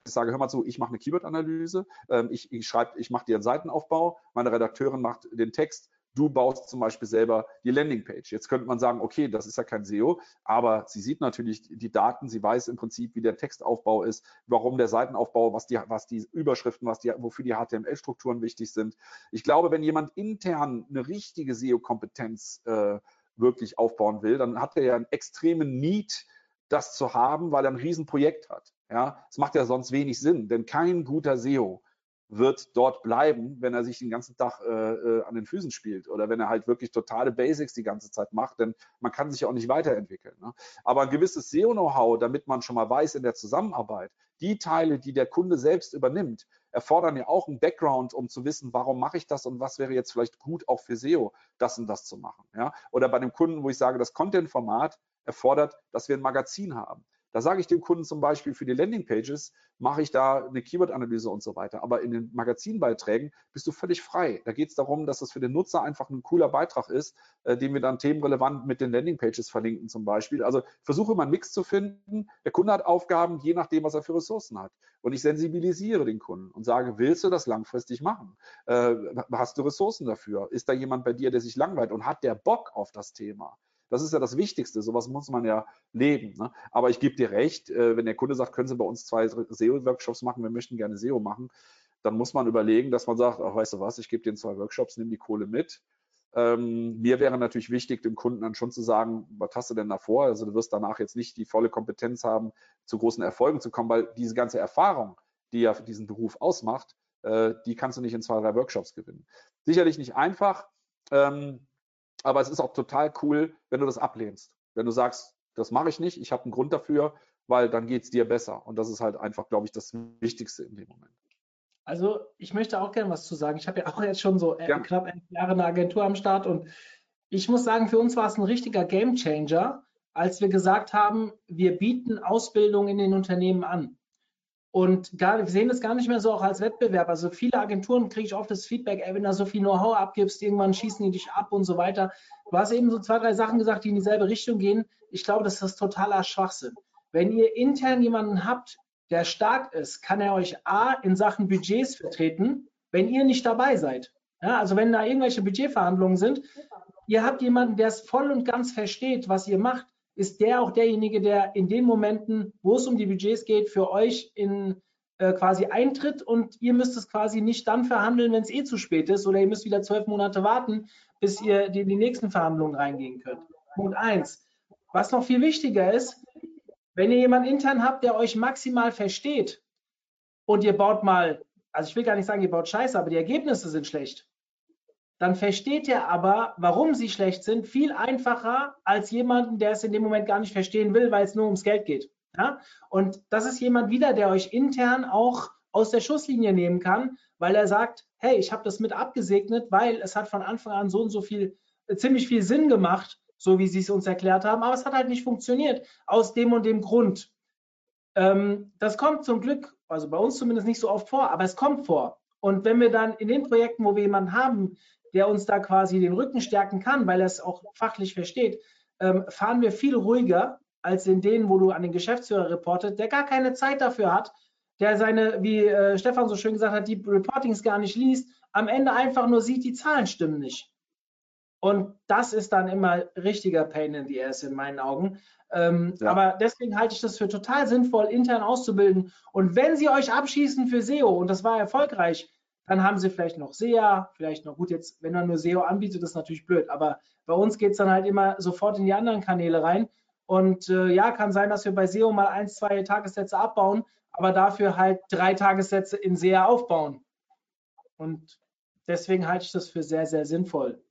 Ich sage, hör mal zu, ich mache eine Keyword-Analyse, ähm, ich, ich schreibe, ich mache dir einen Seitenaufbau, meine Redakteurin macht den Text, du baust zum Beispiel selber die Landingpage. Jetzt könnte man sagen, okay, das ist ja kein SEO, aber sie sieht natürlich die Daten, sie weiß im Prinzip, wie der Textaufbau ist, warum der Seitenaufbau, was die, was die Überschriften, was die, wofür die HTML-Strukturen wichtig sind. Ich glaube, wenn jemand intern eine richtige SEO-Kompetenz äh, wirklich aufbauen will, dann hat er ja einen extremen Need, das zu haben, weil er ein Riesenprojekt hat. Ja, es macht ja sonst wenig Sinn, denn kein guter SEO wird dort bleiben, wenn er sich den ganzen Tag äh, äh, an den Füßen spielt oder wenn er halt wirklich totale Basics die ganze Zeit macht, denn man kann sich ja auch nicht weiterentwickeln. Ne? Aber ein gewisses SEO-Know-how, damit man schon mal weiß in der Zusammenarbeit, die Teile, die der Kunde selbst übernimmt, erfordern ja auch einen Background, um zu wissen, warum mache ich das und was wäre jetzt vielleicht gut auch für SEO, das und das zu machen. Ja? Oder bei dem Kunden, wo ich sage, das Content-Format erfordert, dass wir ein Magazin haben. Da sage ich dem Kunden zum Beispiel für die Landingpages, mache ich da eine Keyword-Analyse und so weiter. Aber in den Magazinbeiträgen bist du völlig frei. Da geht es darum, dass das für den Nutzer einfach ein cooler Beitrag ist, äh, den wir dann themenrelevant mit den Landingpages verlinken zum Beispiel. Also versuche mal einen Mix zu finden. Der Kunde hat Aufgaben, je nachdem, was er für Ressourcen hat. Und ich sensibilisiere den Kunden und sage, willst du das langfristig machen? Äh, hast du Ressourcen dafür? Ist da jemand bei dir, der sich langweilt und hat der Bock auf das Thema? Das ist ja das Wichtigste. Sowas muss man ja leben. Ne? Aber ich gebe dir recht, äh, wenn der Kunde sagt, können Sie bei uns zwei SEO-Workshops machen, wir möchten gerne SEO machen, dann muss man überlegen, dass man sagt, ach, weißt du was, ich gebe dir zwei Workshops, nimm die Kohle mit. Ähm, mir wäre natürlich wichtig, dem Kunden dann schon zu sagen, was hast du denn da vor? Also du wirst danach jetzt nicht die volle Kompetenz haben, zu großen Erfolgen zu kommen, weil diese ganze Erfahrung, die ja diesen Beruf ausmacht, äh, die kannst du nicht in zwei, drei Workshops gewinnen. Sicherlich nicht einfach. Ähm, aber es ist auch total cool, wenn du das ablehnst. Wenn du sagst, das mache ich nicht, ich habe einen Grund dafür, weil dann geht es dir besser. Und das ist halt einfach, glaube ich, das Wichtigste in dem Moment. Also ich möchte auch gerne was zu sagen. Ich habe ja auch jetzt schon so ja. knapp elf Jahre eine Agentur am Start und ich muss sagen, für uns war es ein richtiger Gamechanger, als wir gesagt haben, wir bieten Ausbildung in den Unternehmen an. Und gar, wir sehen das gar nicht mehr so auch als Wettbewerb. Also viele Agenturen kriege ich oft das Feedback, ey, wenn du so viel Know-how abgibst, irgendwann schießen die dich ab und so weiter. Du hast eben so zwei, drei Sachen gesagt, die in dieselbe Richtung gehen. Ich glaube, das ist totaler Schwachsinn. Wenn ihr intern jemanden habt, der stark ist, kann er euch A in Sachen Budgets vertreten, wenn ihr nicht dabei seid. Ja, also wenn da irgendwelche Budgetverhandlungen sind, ihr habt jemanden, der es voll und ganz versteht, was ihr macht, ist der auch derjenige, der in den Momenten, wo es um die Budgets geht, für euch in äh, quasi eintritt und ihr müsst es quasi nicht dann verhandeln, wenn es eh zu spät ist oder ihr müsst wieder zwölf Monate warten, bis ihr in die nächsten Verhandlungen reingehen könnt. Punkt eins. Was noch viel wichtiger ist, wenn ihr jemanden intern habt, der euch maximal versteht und ihr baut mal, also ich will gar nicht sagen, ihr baut Scheiße, aber die Ergebnisse sind schlecht, dann versteht er aber, warum sie schlecht sind, viel einfacher als jemanden, der es in dem Moment gar nicht verstehen will, weil es nur ums Geld geht. Ja? Und das ist jemand wieder, der euch intern auch aus der Schusslinie nehmen kann, weil er sagt, hey, ich habe das mit abgesegnet, weil es hat von Anfang an so und so viel, äh, ziemlich viel Sinn gemacht, so wie sie es uns erklärt haben, aber es hat halt nicht funktioniert, aus dem und dem Grund. Ähm, das kommt zum Glück, also bei uns zumindest nicht so oft vor, aber es kommt vor. Und wenn wir dann in den Projekten, wo wir jemanden haben, der uns da quasi den Rücken stärken kann, weil er es auch fachlich versteht, ähm, fahren wir viel ruhiger als in denen, wo du an den Geschäftsführer reportet, der gar keine Zeit dafür hat, der seine, wie äh, Stefan so schön gesagt hat, die Reportings gar nicht liest, am Ende einfach nur sieht, die Zahlen stimmen nicht. Und das ist dann immer richtiger Pain in the ass in meinen Augen. Ähm, ja. Aber deswegen halte ich das für total sinnvoll, intern auszubilden. Und wenn sie euch abschießen für SEO, und das war erfolgreich, dann haben sie vielleicht noch SEA, vielleicht noch gut, jetzt, wenn man nur SEO anbietet, ist natürlich blöd. Aber bei uns geht es dann halt immer sofort in die anderen Kanäle rein. Und äh, ja, kann sein, dass wir bei SEO mal ein, zwei Tagessätze abbauen, aber dafür halt drei Tagessätze in SEA aufbauen. Und deswegen halte ich das für sehr, sehr sinnvoll.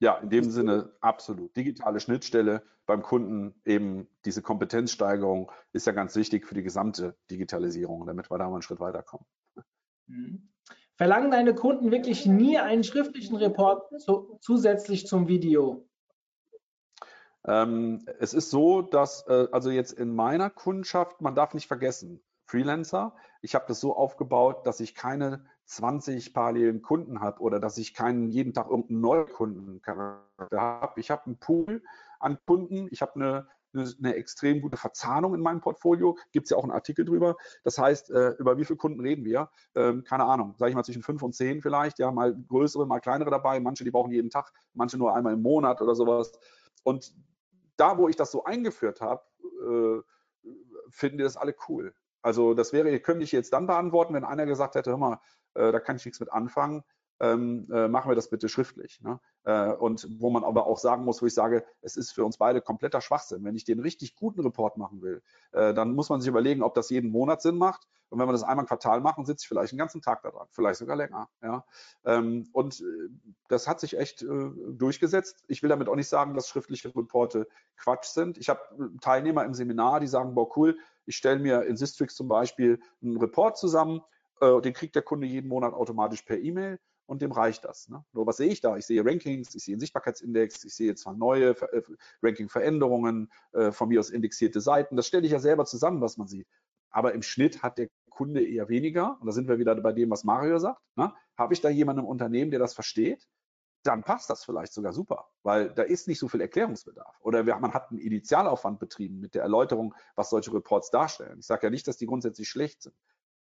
Ja, in dem Sinne absolut. Digitale Schnittstelle beim Kunden, eben diese Kompetenzsteigerung ist ja ganz wichtig für die gesamte Digitalisierung, damit wir da mal einen Schritt weiterkommen. Mhm. Verlangen deine Kunden wirklich nie einen schriftlichen Report zu, zusätzlich zum Video? Ähm, es ist so, dass äh, also jetzt in meiner Kundschaft, man darf nicht vergessen, Freelancer, ich habe das so aufgebaut, dass ich keine 20 parallelen Kunden habe oder dass ich keinen jeden Tag irgendeinen Neukundencharakter habe. Ich habe einen Pool an Kunden, ich habe eine eine, extrem gute Verzahnung in meinem Portfolio. Gibt es ja auch einen Artikel drüber. Das heißt, äh, über wie viele Kunden reden wir? Ähm, keine Ahnung, sage ich mal zwischen fünf und zehn vielleicht. Ja, mal größere, mal kleinere dabei. Manche, die brauchen jeden Tag, manche nur einmal im Monat oder sowas. Und da, wo ich das so eingeführt habe, äh, finden die das alle cool. Also das wäre, könnte ich jetzt dann beantworten, wenn einer gesagt hätte, hör mal, äh, da kann ich nichts mit anfangen ähm, äh, machen wir das bitte schriftlich. Ne? Äh, und wo man aber auch sagen muss, wo ich sage, es ist für uns beide kompletter Schwachsinn. Wenn ich den richtig guten Report machen will, äh, dann muss man sich überlegen, ob das jeden Monat Sinn macht. Und wenn wir das einmal im Quartal machen, sitze ich vielleicht einen ganzen Tag da dran, vielleicht sogar länger. Ja? Ähm, und äh, das hat sich echt äh, durchgesetzt. Ich will damit auch nicht sagen, dass schriftliche Reporte Quatsch sind. Ich habe äh, Teilnehmer im Seminar, die sagen, boah, cool, ich stelle mir in Sistrix zum Beispiel einen Report zusammen den kriegt der Kunde jeden Monat automatisch per E-Mail und dem reicht das. Ne? Nur was sehe ich da? Ich sehe Rankings, ich sehe einen Sichtbarkeitsindex, ich sehe zwar neue äh, Ranking-Veränderungen, äh, von mir aus indexierte Seiten. Das stelle ich ja selber zusammen, was man sieht. Aber im Schnitt hat der Kunde eher weniger. Und da sind wir wieder bei dem, was Mario sagt. Ne? Habe ich da jemanden im Unternehmen, der das versteht? Dann passt das vielleicht sogar super, weil da ist nicht so viel Erklärungsbedarf. Oder man hat einen Initialaufwand betrieben mit der Erläuterung, was solche Reports darstellen. Ich sage ja nicht, dass die grundsätzlich schlecht sind.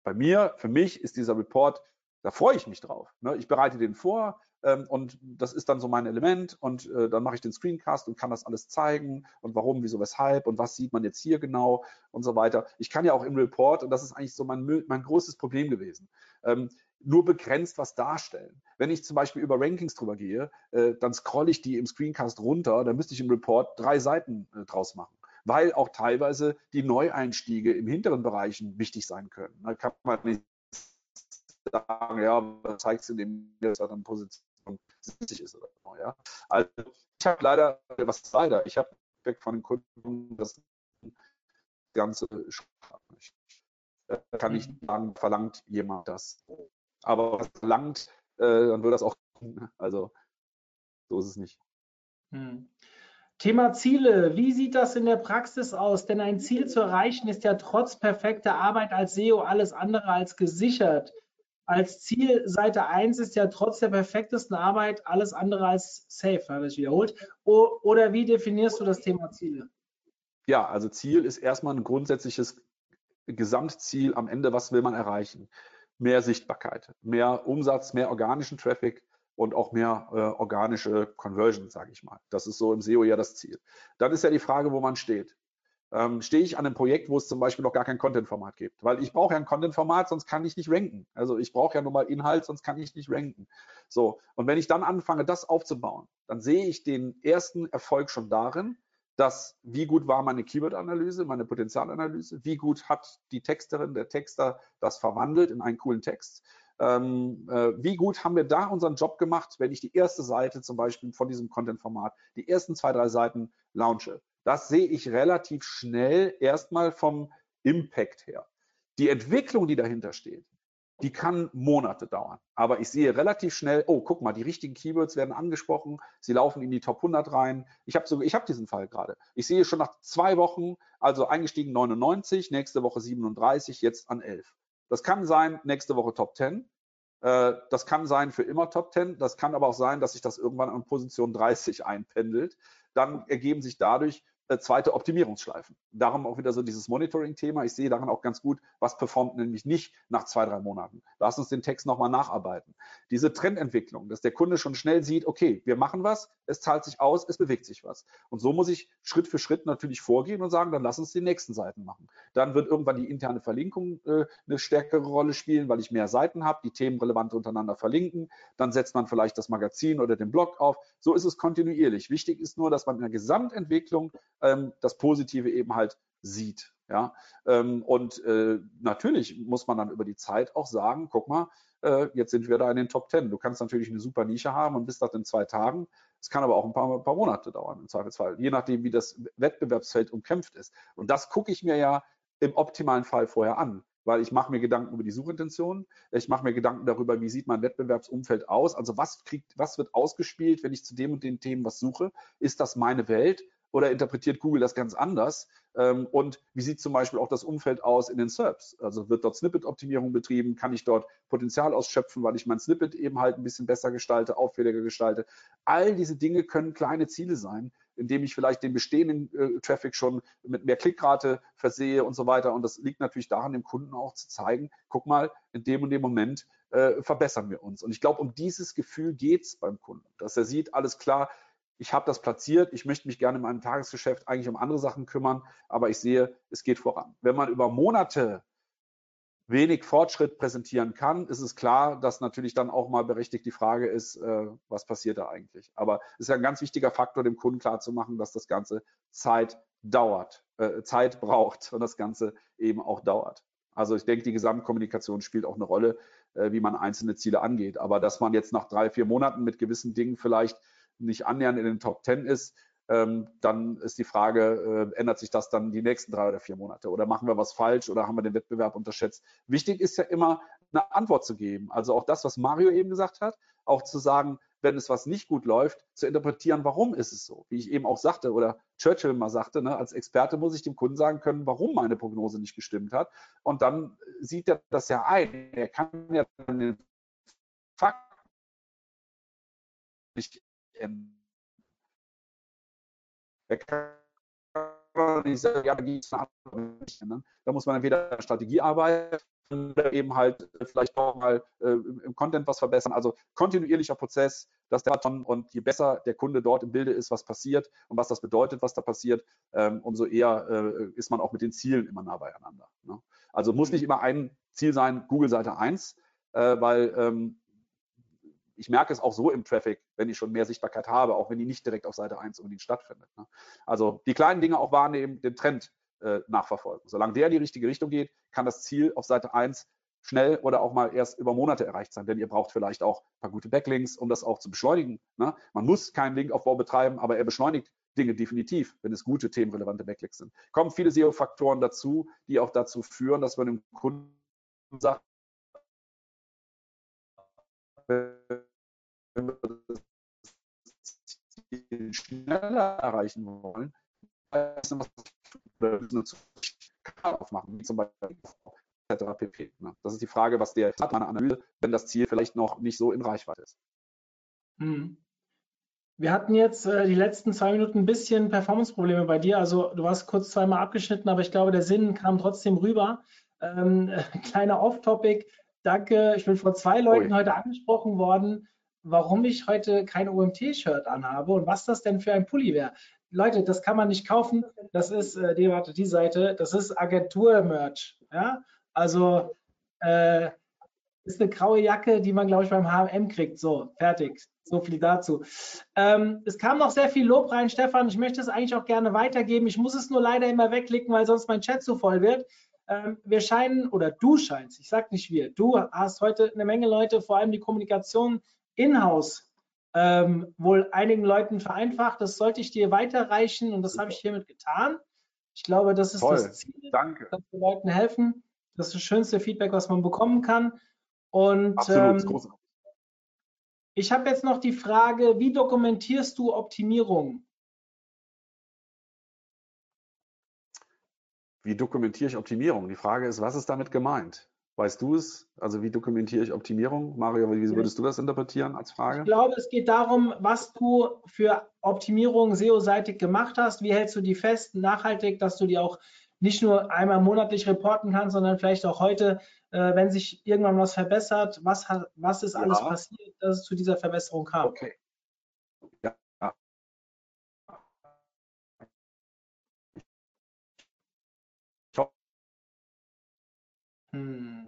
Bei mir, für mich ist dieser Report da freue ich mich drauf. Ne? Ich bereite den vor ähm, und das ist dann so mein Element und äh, dann mache ich den Screencast und kann das alles zeigen und warum, wieso, weshalb und was sieht man jetzt hier genau und so weiter. Ich kann ja auch im Report, und das ist eigentlich so mein, mein größtes Problem gewesen, ähm, nur begrenzt was darstellen. Wenn ich zum Beispiel über Rankings drüber gehe, äh, dann scrolle ich die im Screencast runter, dann müsste ich im Report drei Seiten äh, draus machen weil auch teilweise die Neueinstiege im hinteren Bereichen wichtig sein können. Da kann man nicht sagen, ja, was zeigst du dem, dass er dann Position 70 ist oder so, ja. Also ich habe leider, was leider, ich habe weg von den Kunden das ganze kann ich mhm. sagen, verlangt jemand das. Aber was verlangt, äh, dann wird das auch, also so ist es nicht. Hm. Thema Ziele. Wie sieht das in der Praxis aus? Denn ein Ziel zu erreichen ist ja trotz perfekter Arbeit als SEO alles andere als gesichert als Ziel Seite 1 ist ja trotz der perfektesten Arbeit alles andere als safe, habe ich wiederholt. oder wie definierst du das Thema Ziele? Ja, also Ziel ist erstmal ein grundsätzliches Gesamtziel am Ende, was will man erreichen? Mehr Sichtbarkeit, mehr Umsatz, mehr organischen Traffic und auch mehr äh, organische Conversion, sage ich mal. Das ist so im SEO ja das Ziel. Dann ist ja die Frage, wo man steht ähm, stehe ich an einem Projekt, wo es zum Beispiel noch gar kein Content-Format gibt. Weil ich brauche ja ein Content-Format, sonst kann ich nicht ranken. Also ich brauche ja nur mal Inhalt, sonst kann ich nicht ranken. So, und wenn ich dann anfange, das aufzubauen, dann sehe ich den ersten Erfolg schon darin, dass wie gut war meine Keyword-Analyse, meine Potenzialanalyse, wie gut hat die Texterin, der Texter das verwandelt in einen coolen Text. Ähm, äh, wie gut haben wir da unseren Job gemacht, wenn ich die erste Seite zum Beispiel von diesem Content-Format, die ersten zwei, drei Seiten launche. Das sehe ich relativ schnell erstmal vom Impact her. Die Entwicklung, die dahinter steht, die kann Monate dauern. Aber ich sehe relativ schnell, oh, guck mal, die richtigen Keywords werden angesprochen, sie laufen in die Top 100 rein. Ich habe so, ich habe diesen Fall gerade. Ich sehe schon nach zwei Wochen, also eingestiegen 99, nächste Woche 37, jetzt an 11. Das kann sein, nächste Woche Top 10. Äh, das kann sein für immer Top 10. Das kann aber auch sein, dass sich das irgendwann an Position 30 einpendelt. Dann ergeben sich dadurch zweite Optimierungsschleifen. Darum auch wieder so dieses Monitoring-Thema. Ich sehe daran auch ganz gut, was performt nämlich nicht nach zwei, drei Monaten. Lass uns den Text nochmal nacharbeiten. Diese Trendentwicklung, dass der Kunde schon schnell sieht, okay, wir machen was, es zahlt sich aus, es bewegt sich was. Und so muss ich Schritt für Schritt natürlich vorgehen und sagen, dann lass uns die nächsten Seiten machen. Dann wird irgendwann die interne Verlinkung äh, eine stärkere Rolle spielen, weil ich mehr Seiten habe, die Themen relevant untereinander verlinken. Dann setzt man vielleicht das Magazin oder den Blog auf. So ist es kontinuierlich. Wichtig ist nur, dass man in der Gesamtentwicklung ähm, das Positive eben halt sieht. Ja, ähm, und äh, natürlich muss man dann über die Zeit auch sagen, guck mal, äh, jetzt sind wir da in den Top Ten. Du kannst natürlich eine super Nische haben und bist das in zwei Tagen. Es kann aber auch ein paar, ein paar Monate dauern im Zweifelsfall, je nachdem, wie das Wettbewerbsfeld umkämpft ist. Und das gucke ich mir ja im optimalen Fall vorher an weil ich mache mir Gedanken über die Suchintention, ich mache mir Gedanken darüber, wie sieht mein Wettbewerbsumfeld aus, also was kriegt, was wird ausgespielt, wenn ich zu dem und den Themen was suche, ist das meine Welt oder interpretiert Google das ganz anders? Ähm, und wie sieht zum Beispiel auch das Umfeld aus in den SERPs? Also wird dort Snippet-Optimierung betrieben? Kann ich dort Potenzial ausschöpfen, weil ich mein Snippet eben halt ein bisschen besser gestalte, auffälliger gestalte? All diese Dinge können kleine Ziele sein, indem ich vielleicht den bestehenden äh, Traffic schon mit mehr Klickrate versehe und so weiter. Und das liegt natürlich daran, dem Kunden auch zu zeigen, guck mal, in dem und dem Moment äh, verbessern wir uns. Und ich glaube, um dieses Gefühl geht es beim Kunden, dass er sieht, alles klar, ich habe das platziert, ich möchte mich gerne in meinem Tagesgeschäft eigentlich um andere Sachen kümmern, aber ich sehe, es geht voran. Wenn man über Monate wenig Fortschritt präsentieren kann, ist es klar, dass natürlich dann auch mal berechtigt die Frage ist, äh, was passiert da eigentlich. Aber es ist ja ein ganz wichtiger Faktor, dem Kunden klarzumachen, dass das Ganze Zeit dauert, äh, Zeit braucht und das Ganze eben auch dauert. Also ich denke, die Gesamtkommunikation spielt auch eine Rolle, äh, wie man einzelne Ziele angeht. Aber dass man jetzt nach drei, vier Monaten mit gewissen Dingen vielleicht nicht annähernd in den Top Ten ist, ähm, dann ist die Frage, äh, ändert sich das dann die nächsten drei oder vier Monate? Oder machen wir was falsch oder haben wir den Wettbewerb unterschätzt? Wichtig ist ja immer, eine Antwort zu geben. Also auch das, was Mario eben gesagt hat, auch zu sagen, wenn es was nicht gut läuft, zu interpretieren, warum ist es so. Wie ich eben auch sagte oder Churchill mal sagte, ne, als Experte muss ich dem Kunden sagen können, warum meine Prognose nicht gestimmt hat. Und dann sieht er das ja ein. Er kann ja den Fakt nicht kann nicht sagen, ja, da andere Da muss man entweder Strategie arbeiten oder eben halt vielleicht auch mal äh, im Content was verbessern. Also kontinuierlicher Prozess, dass der Marathon und je besser der Kunde dort im Bilde ist, was passiert und was das bedeutet, was da passiert, ähm, umso eher äh, ist man auch mit den Zielen immer nah beieinander. Ne? Also muss nicht immer ein Ziel sein, Google Seite 1, äh, weil ähm, ich merke es auch so im Traffic, wenn ich schon mehr Sichtbarkeit habe, auch wenn die nicht direkt auf Seite 1 unbedingt stattfindet. Ne? Also die kleinen Dinge auch wahrnehmen, den Trend äh, nachverfolgen. Solange der in die richtige Richtung geht, kann das Ziel auf Seite 1 schnell oder auch mal erst über Monate erreicht sein, denn ihr braucht vielleicht auch ein paar gute Backlinks, um das auch zu beschleunigen. Ne? Man muss keinen Linkaufbau betreiben, aber er beschleunigt Dinge definitiv, wenn es gute themenrelevante Backlinks sind. Kommen viele SEO-Faktoren dazu, die auch dazu führen, dass man dem Kunden sagt, wenn wir das schneller erreichen wollen, aufmachen, wie zum Beispiel etc. pp. Ne? Das ist die Frage, was der hat meine Analyse, wenn das Ziel vielleicht noch nicht so in Reichweite ist. Hm. Wir hatten jetzt äh, die letzten zwei Minuten ein bisschen Performance-Probleme bei dir. Also du warst kurz zweimal abgeschnitten, aber ich glaube, der Sinn kam trotzdem rüber. Ähm, [LAUGHS] kleiner Off-Topic. Danke. Ich bin von zwei Leuten Ui. heute angesprochen worden, warum ich heute kein OMT-Shirt anhabe und was das denn für ein Pulli wäre. Leute, das kann man nicht kaufen. Das ist, äh, die, warte, die Seite, das ist Agentur-Merch. Ja? Also äh, ist eine graue Jacke, die man, glaube ich, beim HM kriegt. So, fertig. So viel dazu. Ähm, es kam noch sehr viel Lob rein, Stefan. Ich möchte es eigentlich auch gerne weitergeben. Ich muss es nur leider immer wegklicken, weil sonst mein Chat zu voll wird. Ähm, wir scheinen, oder du scheinst, ich sage nicht wir, du hast heute eine Menge Leute, vor allem die Kommunikation in-house, ähm, wohl einigen Leuten vereinfacht. Das sollte ich dir weiterreichen und das habe ich hiermit getan. Ich glaube, das ist Toll. das Ziel, Danke. dass wir Leuten helfen. Das ist das schönste Feedback, was man bekommen kann. Und Absolut, ähm, ich habe jetzt noch die Frage, wie dokumentierst du Optimierung? Wie dokumentiere ich Optimierung? Die Frage ist, was ist damit gemeint? Weißt du es? Also wie dokumentiere ich Optimierung? Mario, wie würdest du das interpretieren als Frage? Ich glaube, es geht darum, was du für Optimierung SEO-seitig gemacht hast. Wie hältst du die fest, nachhaltig, dass du die auch nicht nur einmal monatlich reporten kannst, sondern vielleicht auch heute, äh, wenn sich irgendwann was verbessert, was, was ist alles ja. passiert, dass es zu dieser Verbesserung kam? Okay. Hm.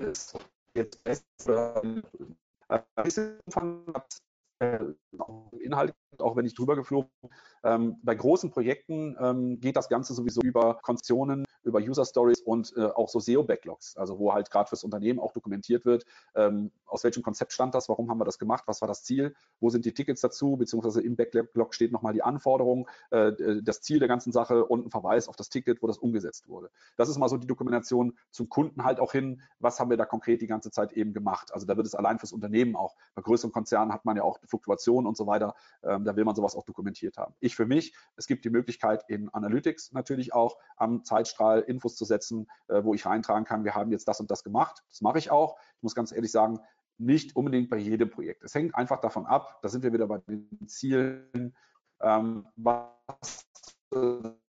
ist jetzt besser, äh, Inhalt, auch wenn ich drüber geflogen ähm, bei großen Projekten ähm, geht das Ganze sowieso über Konzeptionen, über User Stories und äh, auch so SEO-Backlogs, also wo halt gerade fürs Unternehmen auch dokumentiert wird, ähm, aus welchem Konzept stand das, warum haben wir das gemacht, was war das Ziel, wo sind die Tickets dazu, beziehungsweise im Backlog steht nochmal die Anforderung, äh, das Ziel der ganzen Sache und ein Verweis auf das Ticket, wo das umgesetzt wurde. Das ist mal so die Dokumentation zum Kunden halt auch hin, was haben wir da konkret die ganze Zeit eben gemacht. Also da wird es allein fürs Unternehmen auch, bei größeren Konzernen hat man ja auch Fluktuationen und so weiter, ähm, da will man sowas auch dokumentiert haben. Ich für mich, es gibt die Möglichkeit in Analytics natürlich auch am Zeitstrahl Infos zu setzen, äh, wo ich reintragen kann, wir haben jetzt das und das gemacht. Das mache ich auch. Ich muss ganz ehrlich sagen, nicht unbedingt bei jedem Projekt. Es hängt einfach davon ab, da sind wir wieder bei den Zielen, ähm, was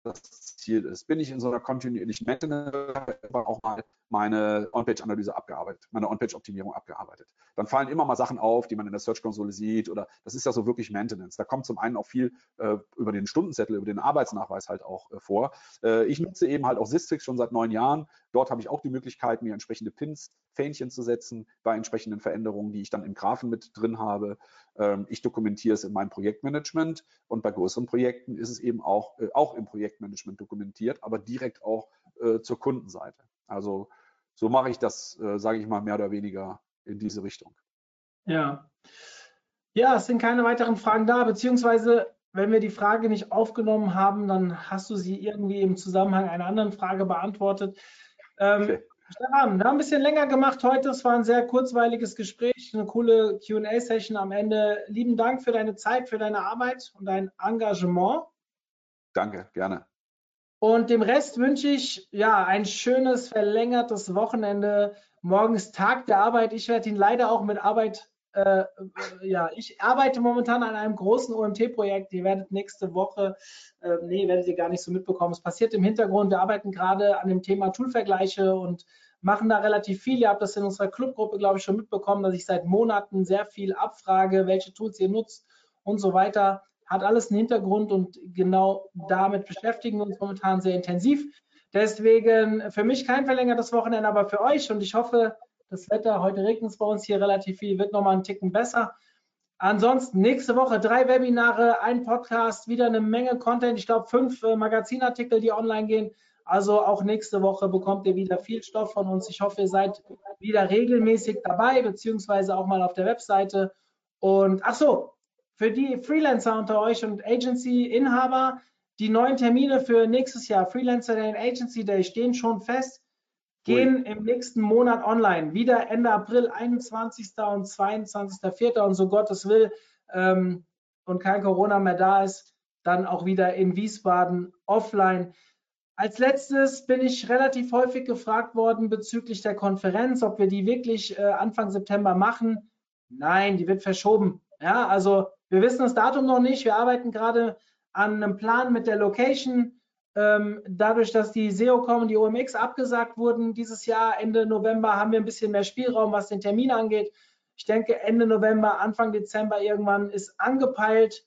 das Ziel ist. Bin ich in so einer kontinuierlichen Maintenance, aber auch mal meine On-Page-Analyse abgearbeitet, meine On-Page-Optimierung abgearbeitet. Dann fallen immer mal Sachen auf, die man in der Search-Konsole sieht oder das ist ja so wirklich Maintenance. Da kommt zum einen auch viel äh, über den Stundenzettel, über den Arbeitsnachweis halt auch äh, vor. Äh, ich nutze eben halt auch Systrix schon seit neun Jahren. Dort habe ich auch die Möglichkeit, mir entsprechende Pins, Fähnchen zu setzen bei entsprechenden Veränderungen, die ich dann im Graphen mit drin habe. Ähm, ich dokumentiere es in meinem Projektmanagement und bei größeren Projekten ist es eben auch, äh, auch im Projektmanagement dokumentiert, aber direkt auch äh, zur Kundenseite. Also so mache ich das, äh, sage ich mal, mehr oder weniger in diese Richtung. Ja. Ja, es sind keine weiteren Fragen da, beziehungsweise wenn wir die Frage nicht aufgenommen haben, dann hast du sie irgendwie im Zusammenhang einer anderen Frage beantwortet. Ähm, okay. Stefan, wir haben ein bisschen länger gemacht heute. Es war ein sehr kurzweiliges Gespräch, eine coole QA-Session am Ende. Lieben Dank für deine Zeit, für deine Arbeit und dein Engagement. Danke, gerne. Und dem Rest wünsche ich ja ein schönes, verlängertes Wochenende. Morgen ist Tag der Arbeit. Ich werde ihn leider auch mit Arbeit äh, ja, ich arbeite momentan an einem großen OMT-Projekt. Ihr werdet nächste Woche, äh, nee, werdet ihr gar nicht so mitbekommen. Es passiert im Hintergrund. Wir arbeiten gerade an dem Thema Toolvergleiche und machen da relativ viel. Ihr habt das in unserer Clubgruppe, glaube ich, schon mitbekommen, dass ich seit Monaten sehr viel abfrage, welche Tools ihr nutzt und so weiter. Hat alles einen Hintergrund und genau damit beschäftigen wir uns momentan sehr intensiv. Deswegen für mich kein verlängertes Wochenende, aber für euch und ich hoffe, das Wetter, heute regnet es bei uns hier relativ viel, wird nochmal einen Ticken besser. Ansonsten nächste Woche drei Webinare, ein Podcast, wieder eine Menge Content. Ich glaube, fünf äh, Magazinartikel, die online gehen. Also auch nächste Woche bekommt ihr wieder viel Stoff von uns. Ich hoffe, ihr seid wieder regelmäßig dabei, beziehungsweise auch mal auf der Webseite. Und ach so, für die Freelancer unter euch und Agency-Inhaber, die neuen Termine für nächstes Jahr, Freelancer Day und Agency Day, stehen schon fest gehen im nächsten Monat online. Wieder Ende April, 21. und 22.04. und so Gottes will ähm, und kein Corona mehr da ist, dann auch wieder in Wiesbaden offline. Als letztes bin ich relativ häufig gefragt worden bezüglich der Konferenz, ob wir die wirklich äh, Anfang September machen. Nein, die wird verschoben. Ja, also wir wissen das Datum noch nicht. Wir arbeiten gerade an einem Plan mit der Location ähm, dadurch, dass die SEOCom und die OMX abgesagt wurden dieses Jahr, Ende November, haben wir ein bisschen mehr Spielraum, was den Termin angeht. Ich denke, Ende November, Anfang Dezember irgendwann ist angepeilt.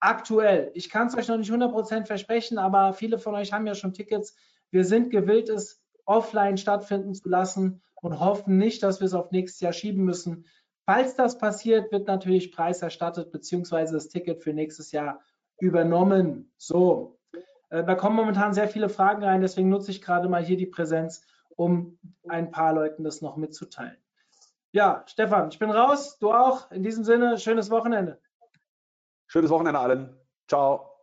Aktuell. Ich kann es euch noch nicht 100% versprechen, aber viele von euch haben ja schon Tickets. Wir sind gewillt, es offline stattfinden zu lassen und hoffen nicht, dass wir es auf nächstes Jahr schieben müssen. Falls das passiert, wird natürlich Preis erstattet, beziehungsweise das Ticket für nächstes Jahr übernommen. So, äh, da kommen momentan sehr viele Fragen rein, deswegen nutze ich gerade mal hier die Präsenz, um ein paar Leuten das noch mitzuteilen. Ja, Stefan, ich bin raus, du auch. In diesem Sinne, schönes Wochenende. Schönes Wochenende allen. Ciao.